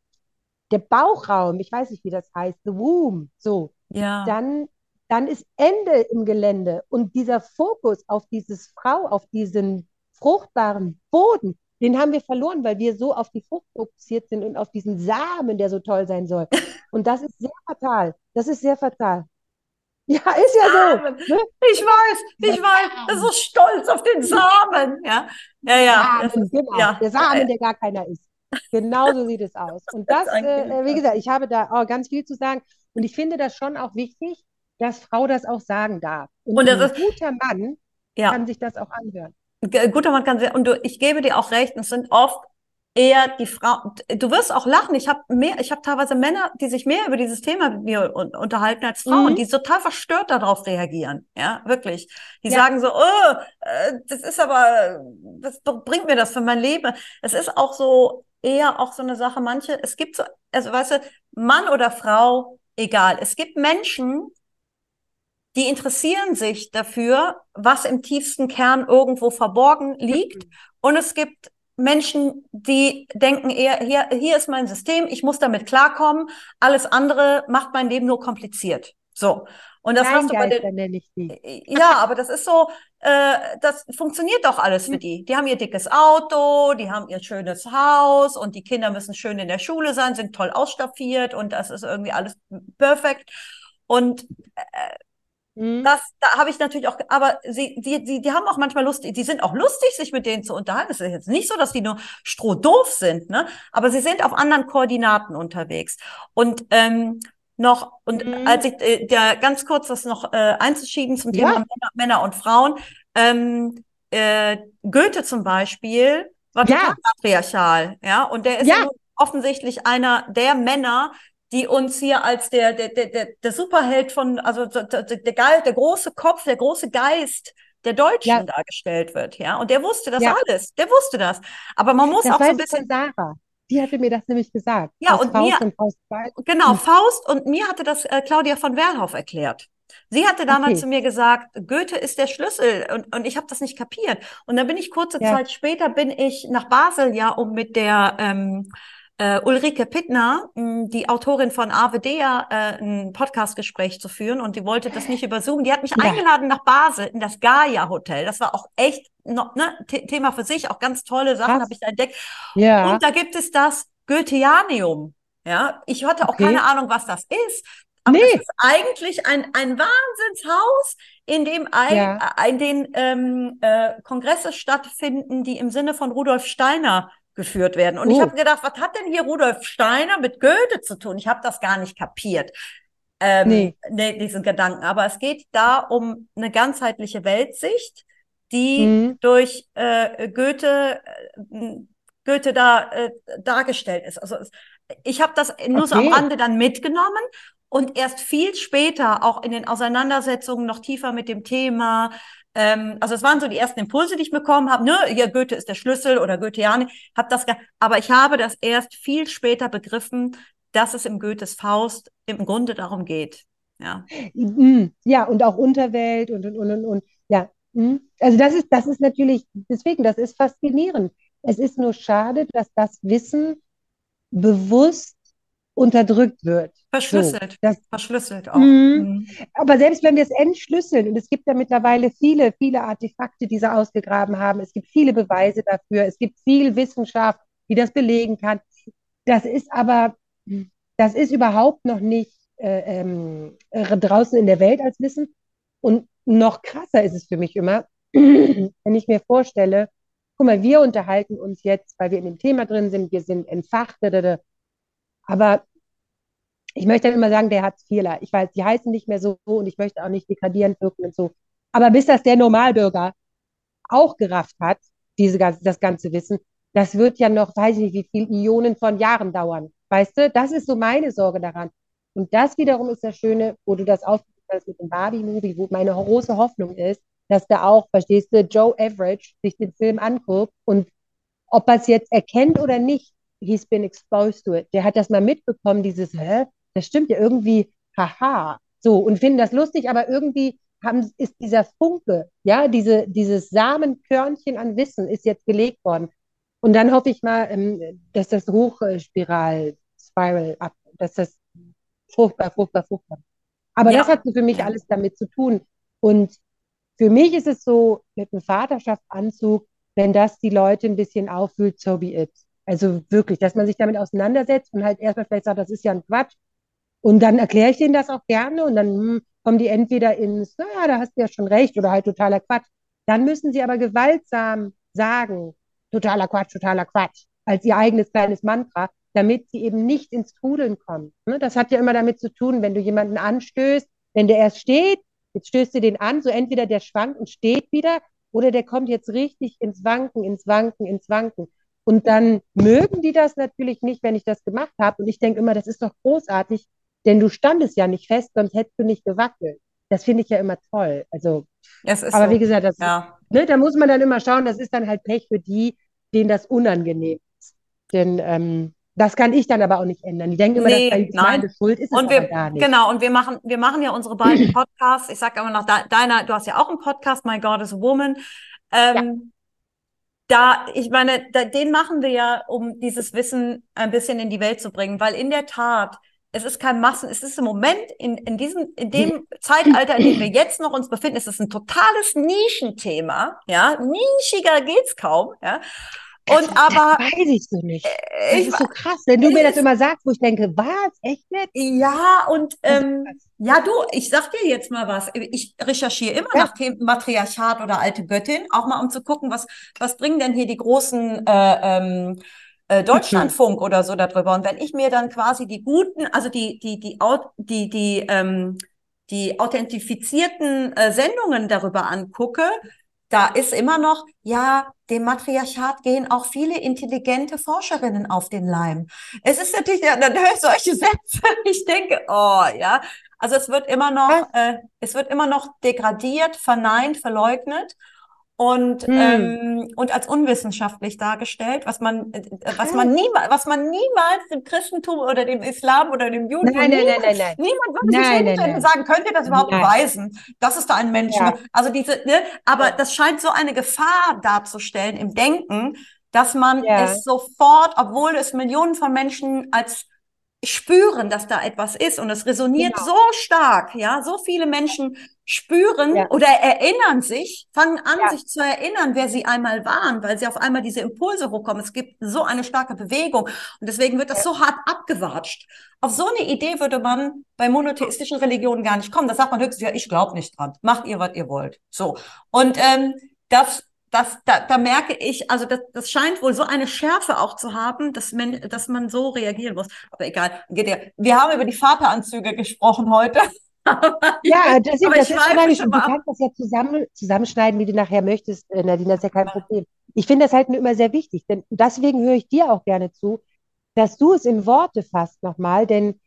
der Bauchraum, ich weiß nicht, wie das heißt, the womb, so, Ja. dann, dann ist Ende im Gelände. Und dieser Fokus auf dieses Frau, auf diesen fruchtbaren Boden, den haben wir verloren, weil wir so auf die Frucht fokussiert sind und auf diesen Samen, der so toll sein soll. Und das ist sehr fatal. Das ist sehr fatal. Ja, ist ja Samen. so. Ne? Ich weiß, ich weiß. Er ist so stolz auf den Samen. Ja, ja, ja. Samen, genau. ja. Der Samen, der gar keiner ist. Genau so sieht es aus. Und das, das äh, wie gesagt, ich habe da auch ganz viel zu sagen. Und ich finde das schon auch wichtig, dass Frau das auch sagen darf. Und, und ein guter Mann ja. kann sich das auch anhören. Guter Mann kann sich, und du, ich gebe dir auch recht, es sind oft eher die Frau. Du wirst auch lachen. Ich habe mehr, ich habe teilweise Männer, die sich mehr über dieses Thema mit mir unterhalten als Frauen, mhm. die total verstört darauf reagieren. Ja, wirklich. Die ja. sagen so, oh, äh, das ist aber, was bringt mir das für mein Leben? Es ist auch so eher auch so eine Sache. Manche, es gibt so, also weißt du, Mann oder Frau, egal. Es gibt Menschen, die interessieren sich dafür, was im tiefsten Kern irgendwo verborgen liegt. Mhm. Und es gibt Menschen, die denken eher, hier, hier ist mein System, ich muss damit klarkommen, alles andere macht mein Leben nur kompliziert. So. Und das hast du bei den, nenne ich die. Ja, aber das ist so, äh, das funktioniert doch alles für die. Die haben ihr dickes Auto, die haben ihr schönes Haus und die Kinder müssen schön in der Schule sein, sind toll ausstaffiert und das ist irgendwie alles perfekt. Und äh, Mhm. Das, da habe ich natürlich auch, aber sie, die, die, die haben auch manchmal Lust, die sind auch lustig, sich mit denen zu unterhalten. Es ist jetzt nicht so, dass die nur strohdoof sind, ne? Aber sie sind auf anderen Koordinaten unterwegs. Und ähm, noch, und mhm. als ich äh, der ganz kurz das noch äh, einzuschieben zum Thema ja. Männer, Männer, und Frauen, ähm, äh, Goethe zum Beispiel war ja. total patriarchal, ja, und der ist ja. offensichtlich einer der Männer, die uns hier als der, der, der, der Superheld von, also der, der, der, der große Kopf, der große Geist der Deutschen ja. dargestellt wird, ja. Und der wusste das ja. alles. Der wusste das. Aber man muss das auch so ein bisschen. Sarah. Die hatte mir das nämlich gesagt. Ja, und Faust mir, und Faust genau, hm. Faust und mir hatte das äh, Claudia von Werlhoff erklärt. Sie hatte damals okay. zu mir gesagt, Goethe ist der Schlüssel und, und ich habe das nicht kapiert. Und dann bin ich kurze ja. Zeit später bin ich nach Basel ja, um mit der ähm, äh, Ulrike Pittner, mh, die Autorin von AWDEA, äh, ein Podcastgespräch zu führen und die wollte das nicht über Zoom. Die hat mich ja. eingeladen nach Basel in das Gaia Hotel. Das war auch echt noch, ne, Thema für sich, auch ganz tolle Sachen habe ich da entdeckt. Ja. Und da gibt es das Goetheanium. Ja, ich hatte auch okay. keine Ahnung, was das ist. Aber nee. das ist eigentlich ein, ein Wahnsinnshaus, in dem ein, ja. in den ähm, äh, Kongresse stattfinden, die im Sinne von Rudolf Steiner geführt werden. Und oh. ich habe gedacht, was hat denn hier Rudolf Steiner mit Goethe zu tun? Ich habe das gar nicht kapiert. Ähm, nee. nee. diesen Gedanken. Aber es geht da um eine ganzheitliche Weltsicht, die mhm. durch äh, Goethe, äh, Goethe da äh, dargestellt ist. Also es, ich habe das nur okay. so am Rande dann mitgenommen und erst viel später auch in den Auseinandersetzungen noch tiefer mit dem Thema ähm, also es waren so die ersten Impulse, die ich bekommen habe. Ne, ja, Goethe ist der Schlüssel oder Goetheani. Hab das, aber ich habe das erst viel später begriffen, dass es im Goethes Faust im Grunde darum geht. Ja, mhm. ja und auch Unterwelt und und und und, und. ja. Mhm. Also das ist das ist natürlich deswegen das ist faszinierend. Es ist nur schade, dass das Wissen bewusst unterdrückt wird. Verschlüsselt. So, das, Verschlüsselt auch. Mhm. mhm. Aber selbst wenn wir es entschlüsseln, und es gibt ja mittlerweile viele, viele Artefakte, die sie ausgegraben haben, es gibt viele Beweise dafür, es gibt viel Wissenschaft, die das belegen kann. Das ist aber, das ist überhaupt noch nicht äh, ähm, äh, draußen in der Welt als Wissen. Und noch krasser ist es für mich immer, wenn ich mir vorstelle, guck mal, wir unterhalten uns jetzt, weil wir in dem Thema drin sind, wir sind entfacht, aber ich möchte dann immer sagen, der hat Fehler. Ich weiß, die heißen nicht mehr so und ich möchte auch nicht degradierend wirken und so. Aber bis das der Normalbürger auch gerafft hat, diese, das ganze Wissen, das wird ja noch, weiß ich nicht, wie viele Ionen von Jahren dauern. Weißt du, das ist so meine Sorge daran. Und das wiederum ist das Schöne, wo du das aufgegriffen hast mit dem Barbie-Movie, wo meine große Hoffnung ist, dass da auch, verstehst du, Joe Average sich den Film anguckt und ob er es jetzt erkennt oder nicht, he's been exposed to it. Der hat das mal mitbekommen, dieses, hä, das stimmt ja irgendwie, haha, so, und finden das lustig, aber irgendwie haben, ist dieser Funke, ja, diese, dieses Samenkörnchen an Wissen ist jetzt gelegt worden. Und dann hoffe ich mal, ähm, dass das Hochspiral, Spiral ab, dass das fruchtbar, fruchtbar, fruchtbar. Aber ja. das hat für mich alles damit zu tun. Und für mich ist es so, mit einem Vaterschaftsanzug, wenn das die Leute ein bisschen auffühlt, so be it. Also wirklich, dass man sich damit auseinandersetzt und halt erstmal vielleicht sagt, das ist ja ein Quatsch. Und dann erkläre ich denen das auch gerne und dann, hm, kommen die entweder ins, naja, da hast du ja schon recht, oder halt totaler Quatsch. Dann müssen sie aber gewaltsam sagen, totaler Quatsch, totaler Quatsch, als ihr eigenes kleines Mantra, damit sie eben nicht ins Trudeln kommen. Ne? Das hat ja immer damit zu tun, wenn du jemanden anstößt, wenn der erst steht, jetzt stößt du den an, so entweder der schwankt und steht wieder, oder der kommt jetzt richtig ins Wanken, ins Wanken, ins Wanken. Und dann mögen die das natürlich nicht, wenn ich das gemacht habe. Und ich denke immer, das ist doch großartig, denn du standest ja nicht fest, sonst hättest du nicht gewackelt. Das finde ich ja immer toll. Also, aber so. wie gesagt, das, ja. ne, da muss man dann immer schauen, das ist dann halt Pech für die, denen das unangenehm ist. Denn ähm, das kann ich dann aber auch nicht ändern. Die denken immer, nee, dass das meine Schuld ist. Und wir, gar nicht. Genau, und wir machen, wir machen ja unsere beiden Podcasts. Ich sage immer noch, deiner, du hast ja auch einen Podcast, My God is a Woman. Ähm, ja. Da, ich meine, da, den machen wir ja, um dieses Wissen ein bisschen in die Welt zu bringen, weil in der Tat, es ist kein Massen, es ist im Moment in, in diesem, in dem Zeitalter, in dem wir jetzt noch uns befinden, ist es ein totales Nischenthema, ja, nischiger geht's kaum, ja. Und das, aber. Das weiß ich so nicht. Äh, das ich, ist so krass, wenn du mir das immer sagst, wo ich denke, was? Echt jetzt? Ja, und ähm, ja, du, ich sag dir jetzt mal was. Ich recherchiere immer ja. nach Themen Matriarchat oder alte Göttin, auch mal um zu gucken, was, was bringen denn hier die großen äh, ähm, äh, Deutschlandfunk oder so darüber. Und wenn ich mir dann quasi die guten, also die, die, die, die, die, die, ähm, die authentifizierten äh, Sendungen darüber angucke, da ist immer noch, ja, dem Matriarchat gehen auch viele intelligente Forscherinnen auf den Leim. Es ist natürlich, dann höre ich solche Sätze, ich denke, oh, ja. Also es wird immer noch, äh, es wird immer noch degradiert, verneint, verleugnet und hm. ähm, und als unwissenschaftlich dargestellt, was man äh, was man niemals was man niemals dem Christentum oder dem Islam oder dem Judentum nein, nein, nein, nein, nein. niemand würde sich hinstellen und sagen, könnt ihr das überhaupt nein. beweisen, dass es da einen Menschen ja. also diese ne, aber das scheint so eine Gefahr darzustellen im Denken, dass man ja. es sofort, obwohl es Millionen von Menschen als spüren, dass da etwas ist und es resoniert genau. so stark, ja, so viele Menschen spüren ja. oder erinnern sich, fangen an, ja. sich zu erinnern, wer sie einmal waren, weil sie auf einmal diese Impulse hochkommen. Es gibt so eine starke Bewegung und deswegen wird das ja. so hart abgewatscht. Auf so eine Idee würde man bei monotheistischen Religionen gar nicht kommen. Da sagt man höchstens, ja, ich glaube nicht dran. Macht ihr, was ihr wollt. So. Und ähm, das das, da, da merke ich, also das, das scheint wohl so eine Schärfe auch zu haben, dass man, dass man so reagieren muss. Aber egal, geht ja. Wir haben über die Vateranzüge gesprochen heute. ja, das, ist, das ist schon Du kannst das ja zusammen, zusammenschneiden, wie du nachher möchtest, äh, Nadine, das ist ja kein Problem. Ich finde das halt nur immer sehr wichtig, denn deswegen höre ich dir auch gerne zu, dass du es in Worte fasst nochmal, denn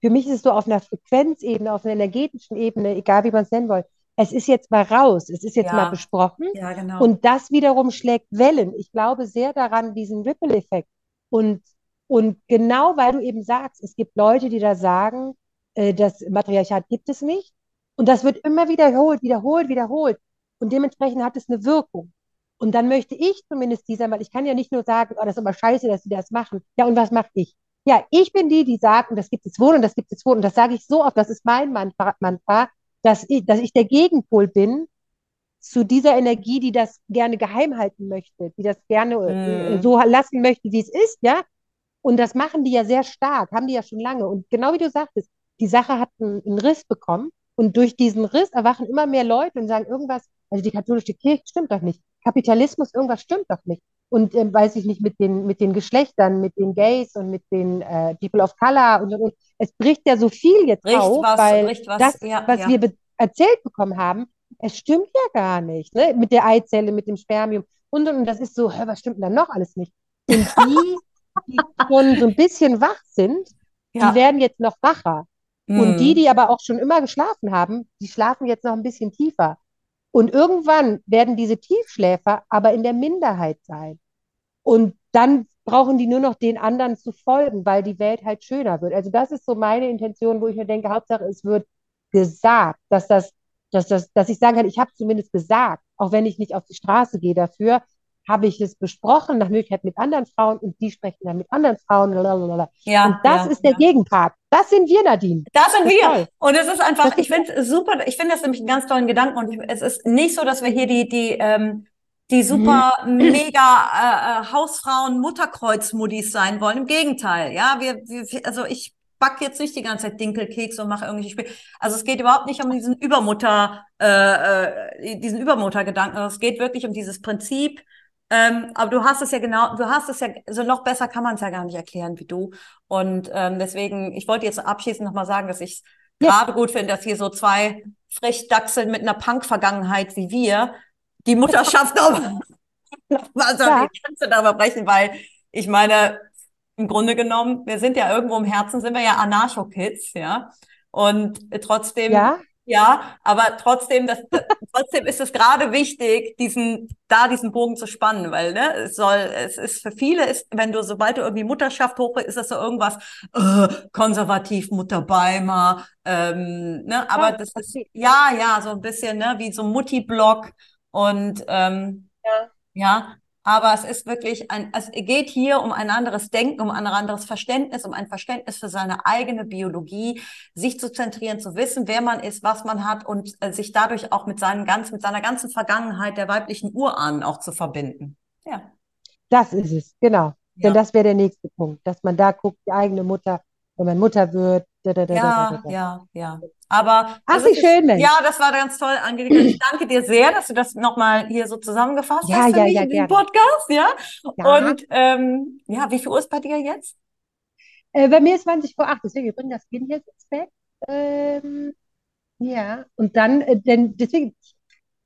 für mich ist es so auf einer Frequenzebene, auf einer energetischen Ebene, egal wie man es nennen will, es ist jetzt mal raus, es ist jetzt ja. mal besprochen. Ja, genau. Und das wiederum schlägt Wellen. Ich glaube sehr daran, diesen Ripple-Effekt. Und, und genau weil du eben sagst, es gibt Leute, die da sagen, äh, das Matriarchat gibt es nicht. Und das wird immer wiederholt, wiederholt, wiederholt. Und dementsprechend hat es eine Wirkung. Und dann möchte ich zumindest dieser, weil ich kann ja nicht nur sagen, oh, das ist immer scheiße, dass sie das machen. Ja, und was mache ich? Ja, ich bin die, die sagt, und das gibt es wohl und das gibt es wohl. Und das sage ich so oft, das ist mein Mantra, Mantra dass ich, dass ich der Gegenpol bin zu dieser Energie, die das gerne geheim halten möchte, die das gerne mm. so lassen möchte, wie es ist, ja. Und das machen die ja sehr stark, haben die ja schon lange. Und genau wie du sagtest, die Sache hat einen, einen Riss bekommen. Und durch diesen Riss erwachen immer mehr Leute und sagen, irgendwas, also die katholische Kirche stimmt doch nicht. Kapitalismus, irgendwas stimmt doch nicht. Und äh, weiß ich nicht, mit den, mit den Geschlechtern, mit den Gays und mit den äh, People of Color und, und, Es bricht ja so viel jetzt bricht auf, was, weil was, das, ja, was ja. wir erzählt bekommen haben, es stimmt ja gar nicht. Ne? Mit der Eizelle, mit dem Spermium und, und, und das ist so, hör, was stimmt denn da noch alles nicht? Und die, die schon so ein bisschen wach sind, ja. die werden jetzt noch wacher. Mm. Und die, die aber auch schon immer geschlafen haben, die schlafen jetzt noch ein bisschen tiefer. Und irgendwann werden diese Tiefschläfer aber in der Minderheit sein. Und dann brauchen die nur noch den anderen zu folgen, weil die Welt halt schöner wird. Also das ist so meine Intention, wo ich mir denke, Hauptsache es wird gesagt, dass das, dass das, dass ich sagen kann, ich habe zumindest gesagt, auch wenn ich nicht auf die Straße gehe dafür, habe ich es besprochen, nach Möglichkeit mit anderen Frauen und die sprechen dann mit anderen Frauen. Lalalala. Ja, und das ja, ist der ja. Gegenpart. Das sind wir, Nadine. Das sind das wir. Toll. Und es ist einfach, das ich finde es super, ich finde das nämlich einen ganz tollen Gedanken und es ist nicht so, dass wir hier die, die, ähm, die super mhm. mega äh, äh Hausfrauen Mutterkreuz-Muddis sein wollen. Im Gegenteil, ja, wir, wir also ich back jetzt nicht die ganze Zeit Dinkelkeks und mache irgendwelche Spiele. Also es geht überhaupt nicht um diesen Übermutter, äh, äh, diesen Übermuttergedanken. Also es geht wirklich um dieses Prinzip. Ähm, aber du hast es ja genau, du hast es ja, so noch besser kann man es ja gar nicht erklären wie du. Und ähm, deswegen, ich wollte jetzt abschließend nochmal sagen, dass ich ja. gerade gut finde, dass hier so zwei Frechdachseln mit einer Punk-Vergangenheit wie wir die Mutterschaft noch also ja. die Grenze darüber brechen, weil ich meine, im Grunde genommen, wir sind ja irgendwo im Herzen, sind wir ja Anarcho-Kids, ja. Und trotzdem, ja, ja aber trotzdem, das, trotzdem ist es gerade wichtig, diesen, da diesen Bogen zu spannen, weil, ne, es soll, es ist für viele ist, wenn du, sobald du irgendwie Mutterschaft hoch, ist das so irgendwas, äh, konservativ, Mutter Beimer, ähm, ne, aber das ist, ja, ja, so ein bisschen, ne, wie so Mutti-Block und, ähm, ja. ja, aber es ist wirklich ein, es geht hier um ein anderes Denken, um ein anderes Verständnis, um ein Verständnis für seine eigene Biologie, sich zu zentrieren, zu wissen, wer man ist, was man hat und äh, sich dadurch auch mit seinen ganz, mit seiner ganzen Vergangenheit der weiblichen Urahnen auch zu verbinden. Ja. Das ist es, genau. Ja. Denn das wäre der nächste Punkt, dass man da guckt, die eigene Mutter, wenn man Mutter wird. Da, da, da, ja, ja, ja. Aber Ach, wie schön, Mensch. Ja, das war ganz toll, Angelika. Ich danke dir sehr, dass du das nochmal hier so zusammengefasst ja, hast für ja, mich ja, in dem Podcast. Ja? ja. Und ähm, ja, wie viel Uhr ist bei dir jetzt? Äh, bei mir ist 20 vor 8, deswegen wir bringen das Kind jetzt ins Bett. Ähm, ja, und dann, äh, denn deswegen, ich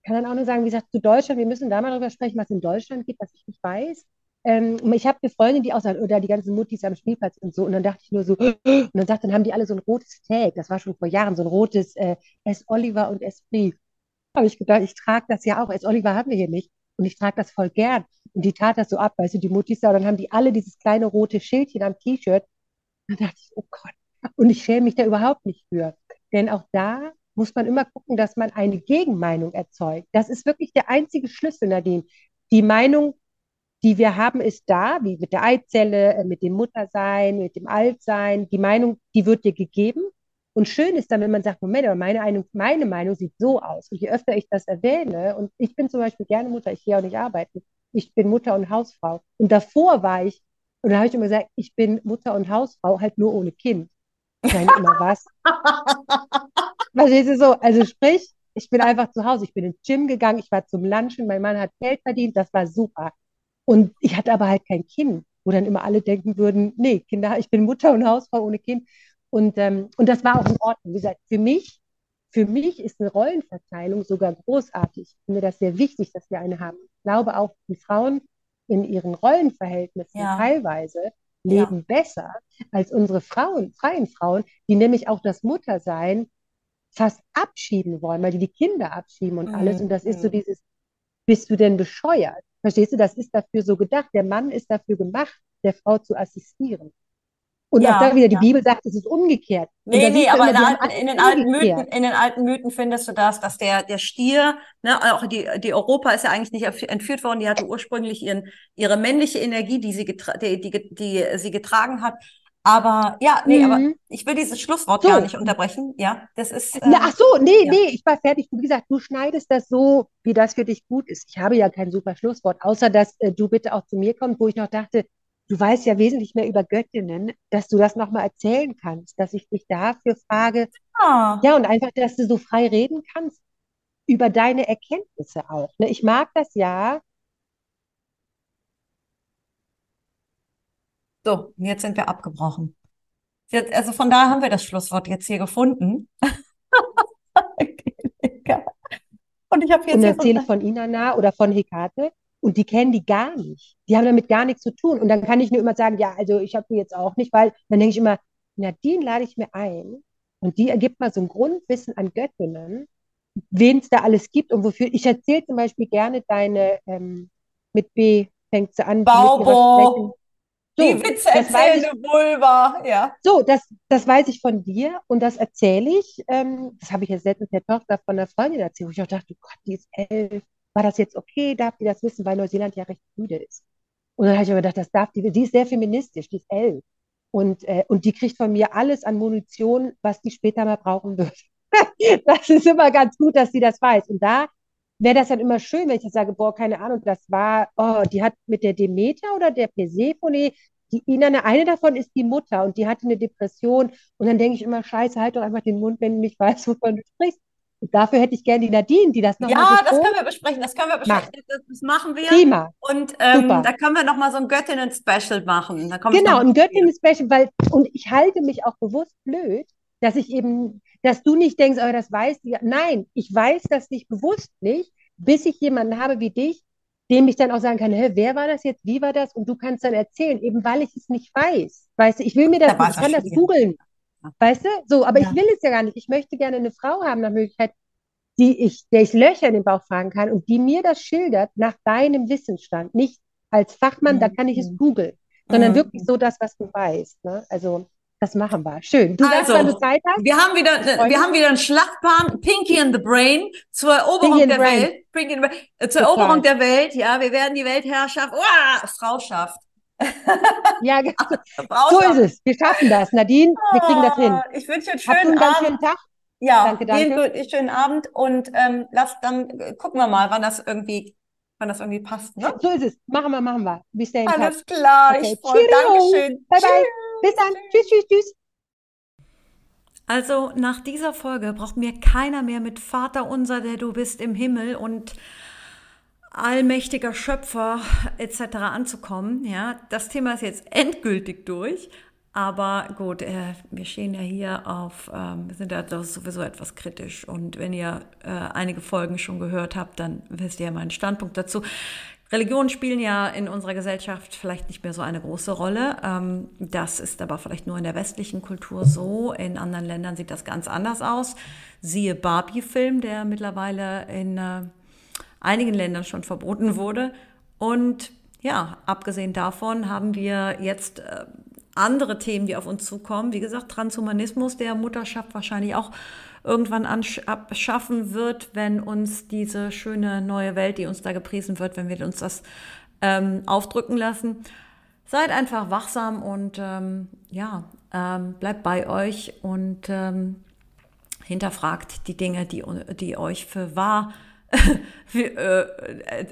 kann dann auch nur sagen, wie gesagt, zu Deutschland, wir müssen da mal drüber sprechen, was in Deutschland gibt, was ich nicht weiß. Ähm, ich habe eine Freundin, die auch sagt, oder die ganzen Muttis am Spielplatz und so. Und dann dachte ich nur so, und dann sagt, dann haben die alle so ein rotes Tag. Das war schon vor Jahren, so ein rotes äh, S. Oliver und Esprit. Habe ich gedacht, ich trage das ja auch. S. Oliver haben wir hier nicht. Und ich trage das voll gern. Und die tat das so ab, weißt du, die Muttis da. Und dann haben die alle dieses kleine rote Schildchen am T-Shirt. Dann dachte ich, oh Gott. Und ich schäme mich da überhaupt nicht für. Denn auch da muss man immer gucken, dass man eine Gegenmeinung erzeugt. Das ist wirklich der einzige Schlüssel, Nadine. Die Meinung die wir haben, ist da, wie mit der Eizelle, äh, mit dem Muttersein, mit dem Altsein. Die Meinung, die wird dir gegeben. Und schön ist dann, wenn man sagt, Moment, aber meine Meinung, meine Meinung sieht so aus. Und je öfter ich das erwähne, und ich bin zum Beispiel gerne Mutter, ich gehe auch nicht arbeiten, ich bin Mutter und Hausfrau. Und davor war ich, und da habe ich immer gesagt, ich bin Mutter und Hausfrau, halt nur ohne Kind. Nein, immer was. Verstehst du so? Also sprich, ich bin einfach zu Hause. Ich bin ins Gym gegangen, ich war zum Lunchen, mein Mann hat Geld verdient, das war super. Und ich hatte aber halt kein Kind, wo dann immer alle denken würden, nee, Kinder, ich bin Mutter und Hausfrau ohne Kind. Und, ähm, und das war auch in Ordnung. Wie gesagt, für mich, für mich ist eine Rollenverteilung sogar großartig. Ich finde das sehr wichtig, dass wir eine haben. Ich glaube auch, die Frauen in ihren Rollenverhältnissen ja. teilweise leben ja. besser als unsere Frauen, freien Frauen, die nämlich auch das Muttersein fast abschieben wollen, weil die die Kinder abschieben und alles. Mhm. Und das ist so mhm. dieses, bist du denn bescheuert? Verstehst du, das ist dafür so gedacht. Der Mann ist dafür gemacht, der Frau zu assistieren. Und ja, auch da wieder, die ja. Bibel sagt, es ist umgekehrt. Nee, nee, aber in, alten, in, den alten Mythen, in den alten Mythen findest du das, dass der, der Stier, ne, auch die, die Europa ist ja eigentlich nicht entführt worden, die hatte ursprünglich ihren, ihre männliche Energie, die sie, getra die, die, die sie getragen hat, aber ja, nee, mhm. aber ich will dieses Schlusswort so. gar nicht unterbrechen. Ja, das ist. Äh, Na, ach so, nee, ja. nee, ich war fertig. Wie gesagt, du schneidest das so, wie das für dich gut ist. Ich habe ja kein super Schlusswort, außer dass äh, du bitte auch zu mir kommst, wo ich noch dachte, du weißt ja wesentlich mehr über Göttinnen, dass du das nochmal erzählen kannst, dass ich dich dafür frage. Ah. Ja, und einfach, dass du so frei reden kannst über deine Erkenntnisse auch. Ne? Ich mag das ja, So, jetzt sind wir abgebrochen. Jetzt, also von daher haben wir das Schlusswort jetzt hier gefunden. und ich habe jetzt. Und erzähle ich von Inanna oder von Hekate und die kennen die gar nicht. Die haben damit gar nichts zu tun. Und dann kann ich nur immer sagen, ja, also ich habe die jetzt auch nicht, weil dann denke ich immer, Nadine lade ich mir ein und die ergibt mal so ein Grundwissen an Göttinnen, wen es da alles gibt und wofür. Ich erzähle zum Beispiel gerne deine, ähm, mit B fängt sie an. Baubo. So, die Witze erzählende Vulva, ja. So, das, das weiß ich von dir und das erzähle ich. Ähm, das habe ich jetzt letztens der Tochter von einer Freundin erzählt, wo ich auch dachte, Gott, die ist elf. War das jetzt okay? Darf die das wissen, weil Neuseeland ja recht müde ist? Und dann habe ich aber gedacht, das darf die, die ist sehr feministisch, die ist elf. Und, äh, und die kriegt von mir alles an Munition, was die später mal brauchen wird. das ist immer ganz gut, dass sie das weiß. Und da wäre das dann immer schön, wenn ich das sage, boah, keine Ahnung, das war, oh, die hat mit der Demeter oder der Persephone, die Ina, eine davon ist die Mutter und die hatte eine Depression. Und dann denke ich immer, scheiße, halt doch einfach den Mund, wenn du nicht weißt, wovon du sprichst. Und dafür hätte ich gerne die Nadine, die das nochmal Ja, das können wir besprechen. Das können wir besprechen. Das, das machen wir. Prima. Und ähm, da können wir nochmal so ein Göttinnen-Special machen. Genau, ein Göttinnen-Special, weil, und ich halte mich auch bewusst blöd, dass ich eben, dass du nicht denkst, oh, das weiß die. Nein, ich weiß das nicht bewusst nicht, bis ich jemanden habe wie dich, dem ich dann auch sagen kann, hä, wer war das jetzt, wie war das? Und du kannst dann erzählen, eben weil ich es nicht weiß. Weißt du, ich will mir das, da ich kann das googeln. Weißt du? So, aber ja. ich will es ja gar nicht. Ich möchte gerne eine Frau haben, nach Möglichkeit, die ich, der ich Löcher in den Bauch fragen kann und die mir das schildert nach deinem Wissensstand. Nicht als Fachmann, mhm. da kann ich es googeln, sondern mhm. wirklich so das, was du weißt. Ne? Also, das machen wir. Schön. Du also, sagst, wenn du Zeit hast. Wir haben wieder, wir haben wieder einen Schlachtplan, Pinky in the Brain, zur Eroberung der Brain. Welt. Pinky in the, äh, zur Eroberung der Welt. Ja, wir werden die Weltherrschaft, oh, Frau schafft. ja, so ist es. Wir schaffen das. Nadine, wir kriegen das hin. Ich wünsche dir einen schönen Abend. schönen Tag. Ja, danke, danke. Einen schönen Abend und ähm, lass dann äh, gucken wir mal, wann das irgendwie, wann das irgendwie passt. Ne? So ist es. Machen wir, machen wir. Bis dahin. Alles klar. Okay. Ich freue Dankeschön. Bye, bye. Bis dann. Tschüss, tschüss, tschüss. Also nach dieser Folge braucht mir keiner mehr mit Vater unser, der du bist im Himmel und allmächtiger Schöpfer etc. anzukommen. Ja, das Thema ist jetzt endgültig durch. Aber gut, äh, wir stehen ja hier auf, ähm, wir sind ja sowieso etwas kritisch. Und wenn ihr äh, einige Folgen schon gehört habt, dann wisst ihr ja meinen Standpunkt dazu. Religionen spielen ja in unserer Gesellschaft vielleicht nicht mehr so eine große Rolle. Ähm, das ist aber vielleicht nur in der westlichen Kultur so. In anderen Ländern sieht das ganz anders aus. Siehe Barbie-Film, der mittlerweile in äh, einigen Ländern schon verboten wurde. Und ja, abgesehen davon haben wir jetzt äh, andere Themen, die auf uns zukommen. Wie gesagt, Transhumanismus, der Mutterschaft wahrscheinlich auch irgendwann abschaffen wird, wenn uns diese schöne neue Welt, die uns da gepriesen wird, wenn wir uns das ähm, aufdrücken lassen. Seid einfach wachsam und ähm, ja, ähm, bleibt bei euch und ähm, hinterfragt die Dinge, die, die euch für wahr äh,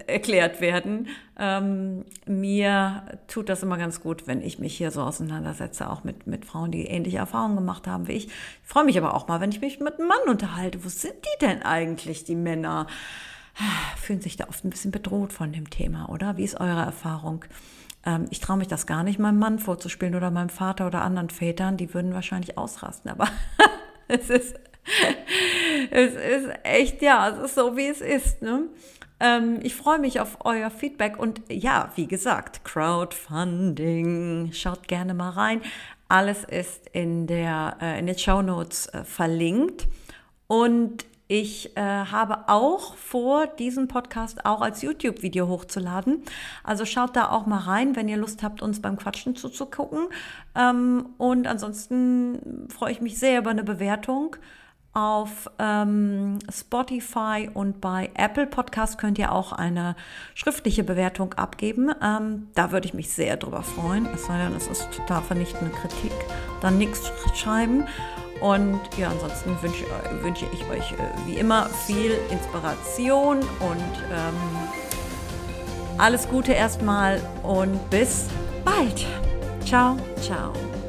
erklärt werden. Ähm, mir tut das immer ganz gut, wenn ich mich hier so auseinandersetze, auch mit, mit Frauen, die ähnliche Erfahrungen gemacht haben wie ich. Ich freue mich aber auch mal, wenn ich mich mit einem Mann unterhalte. Wo sind die denn eigentlich, die Männer? Fühlen sich da oft ein bisschen bedroht von dem Thema, oder? Wie ist eure Erfahrung? Ähm, ich traue mich das gar nicht, meinem Mann vorzuspielen oder meinem Vater oder anderen Vätern. Die würden wahrscheinlich ausrasten, aber es ist es ist echt, ja, es ist so, wie es ist. Ne? Ähm, ich freue mich auf euer Feedback und ja, wie gesagt, Crowdfunding, schaut gerne mal rein. Alles ist in, der, äh, in den Show Notes äh, verlinkt. Und ich äh, habe auch vor, diesen Podcast auch als YouTube-Video hochzuladen. Also schaut da auch mal rein, wenn ihr Lust habt, uns beim Quatschen zuzugucken. Ähm, und ansonsten freue ich mich sehr über eine Bewertung. Auf ähm, Spotify und bei Apple Podcast könnt ihr auch eine schriftliche Bewertung abgeben. Ähm, da würde ich mich sehr drüber freuen. Es sei denn, es ist total vernichtende Kritik. Dann nichts schreiben. Und ja, ansonsten wünsche, wünsche ich euch äh, wie immer viel Inspiration und ähm, alles Gute erstmal und bis bald. Ciao, ciao.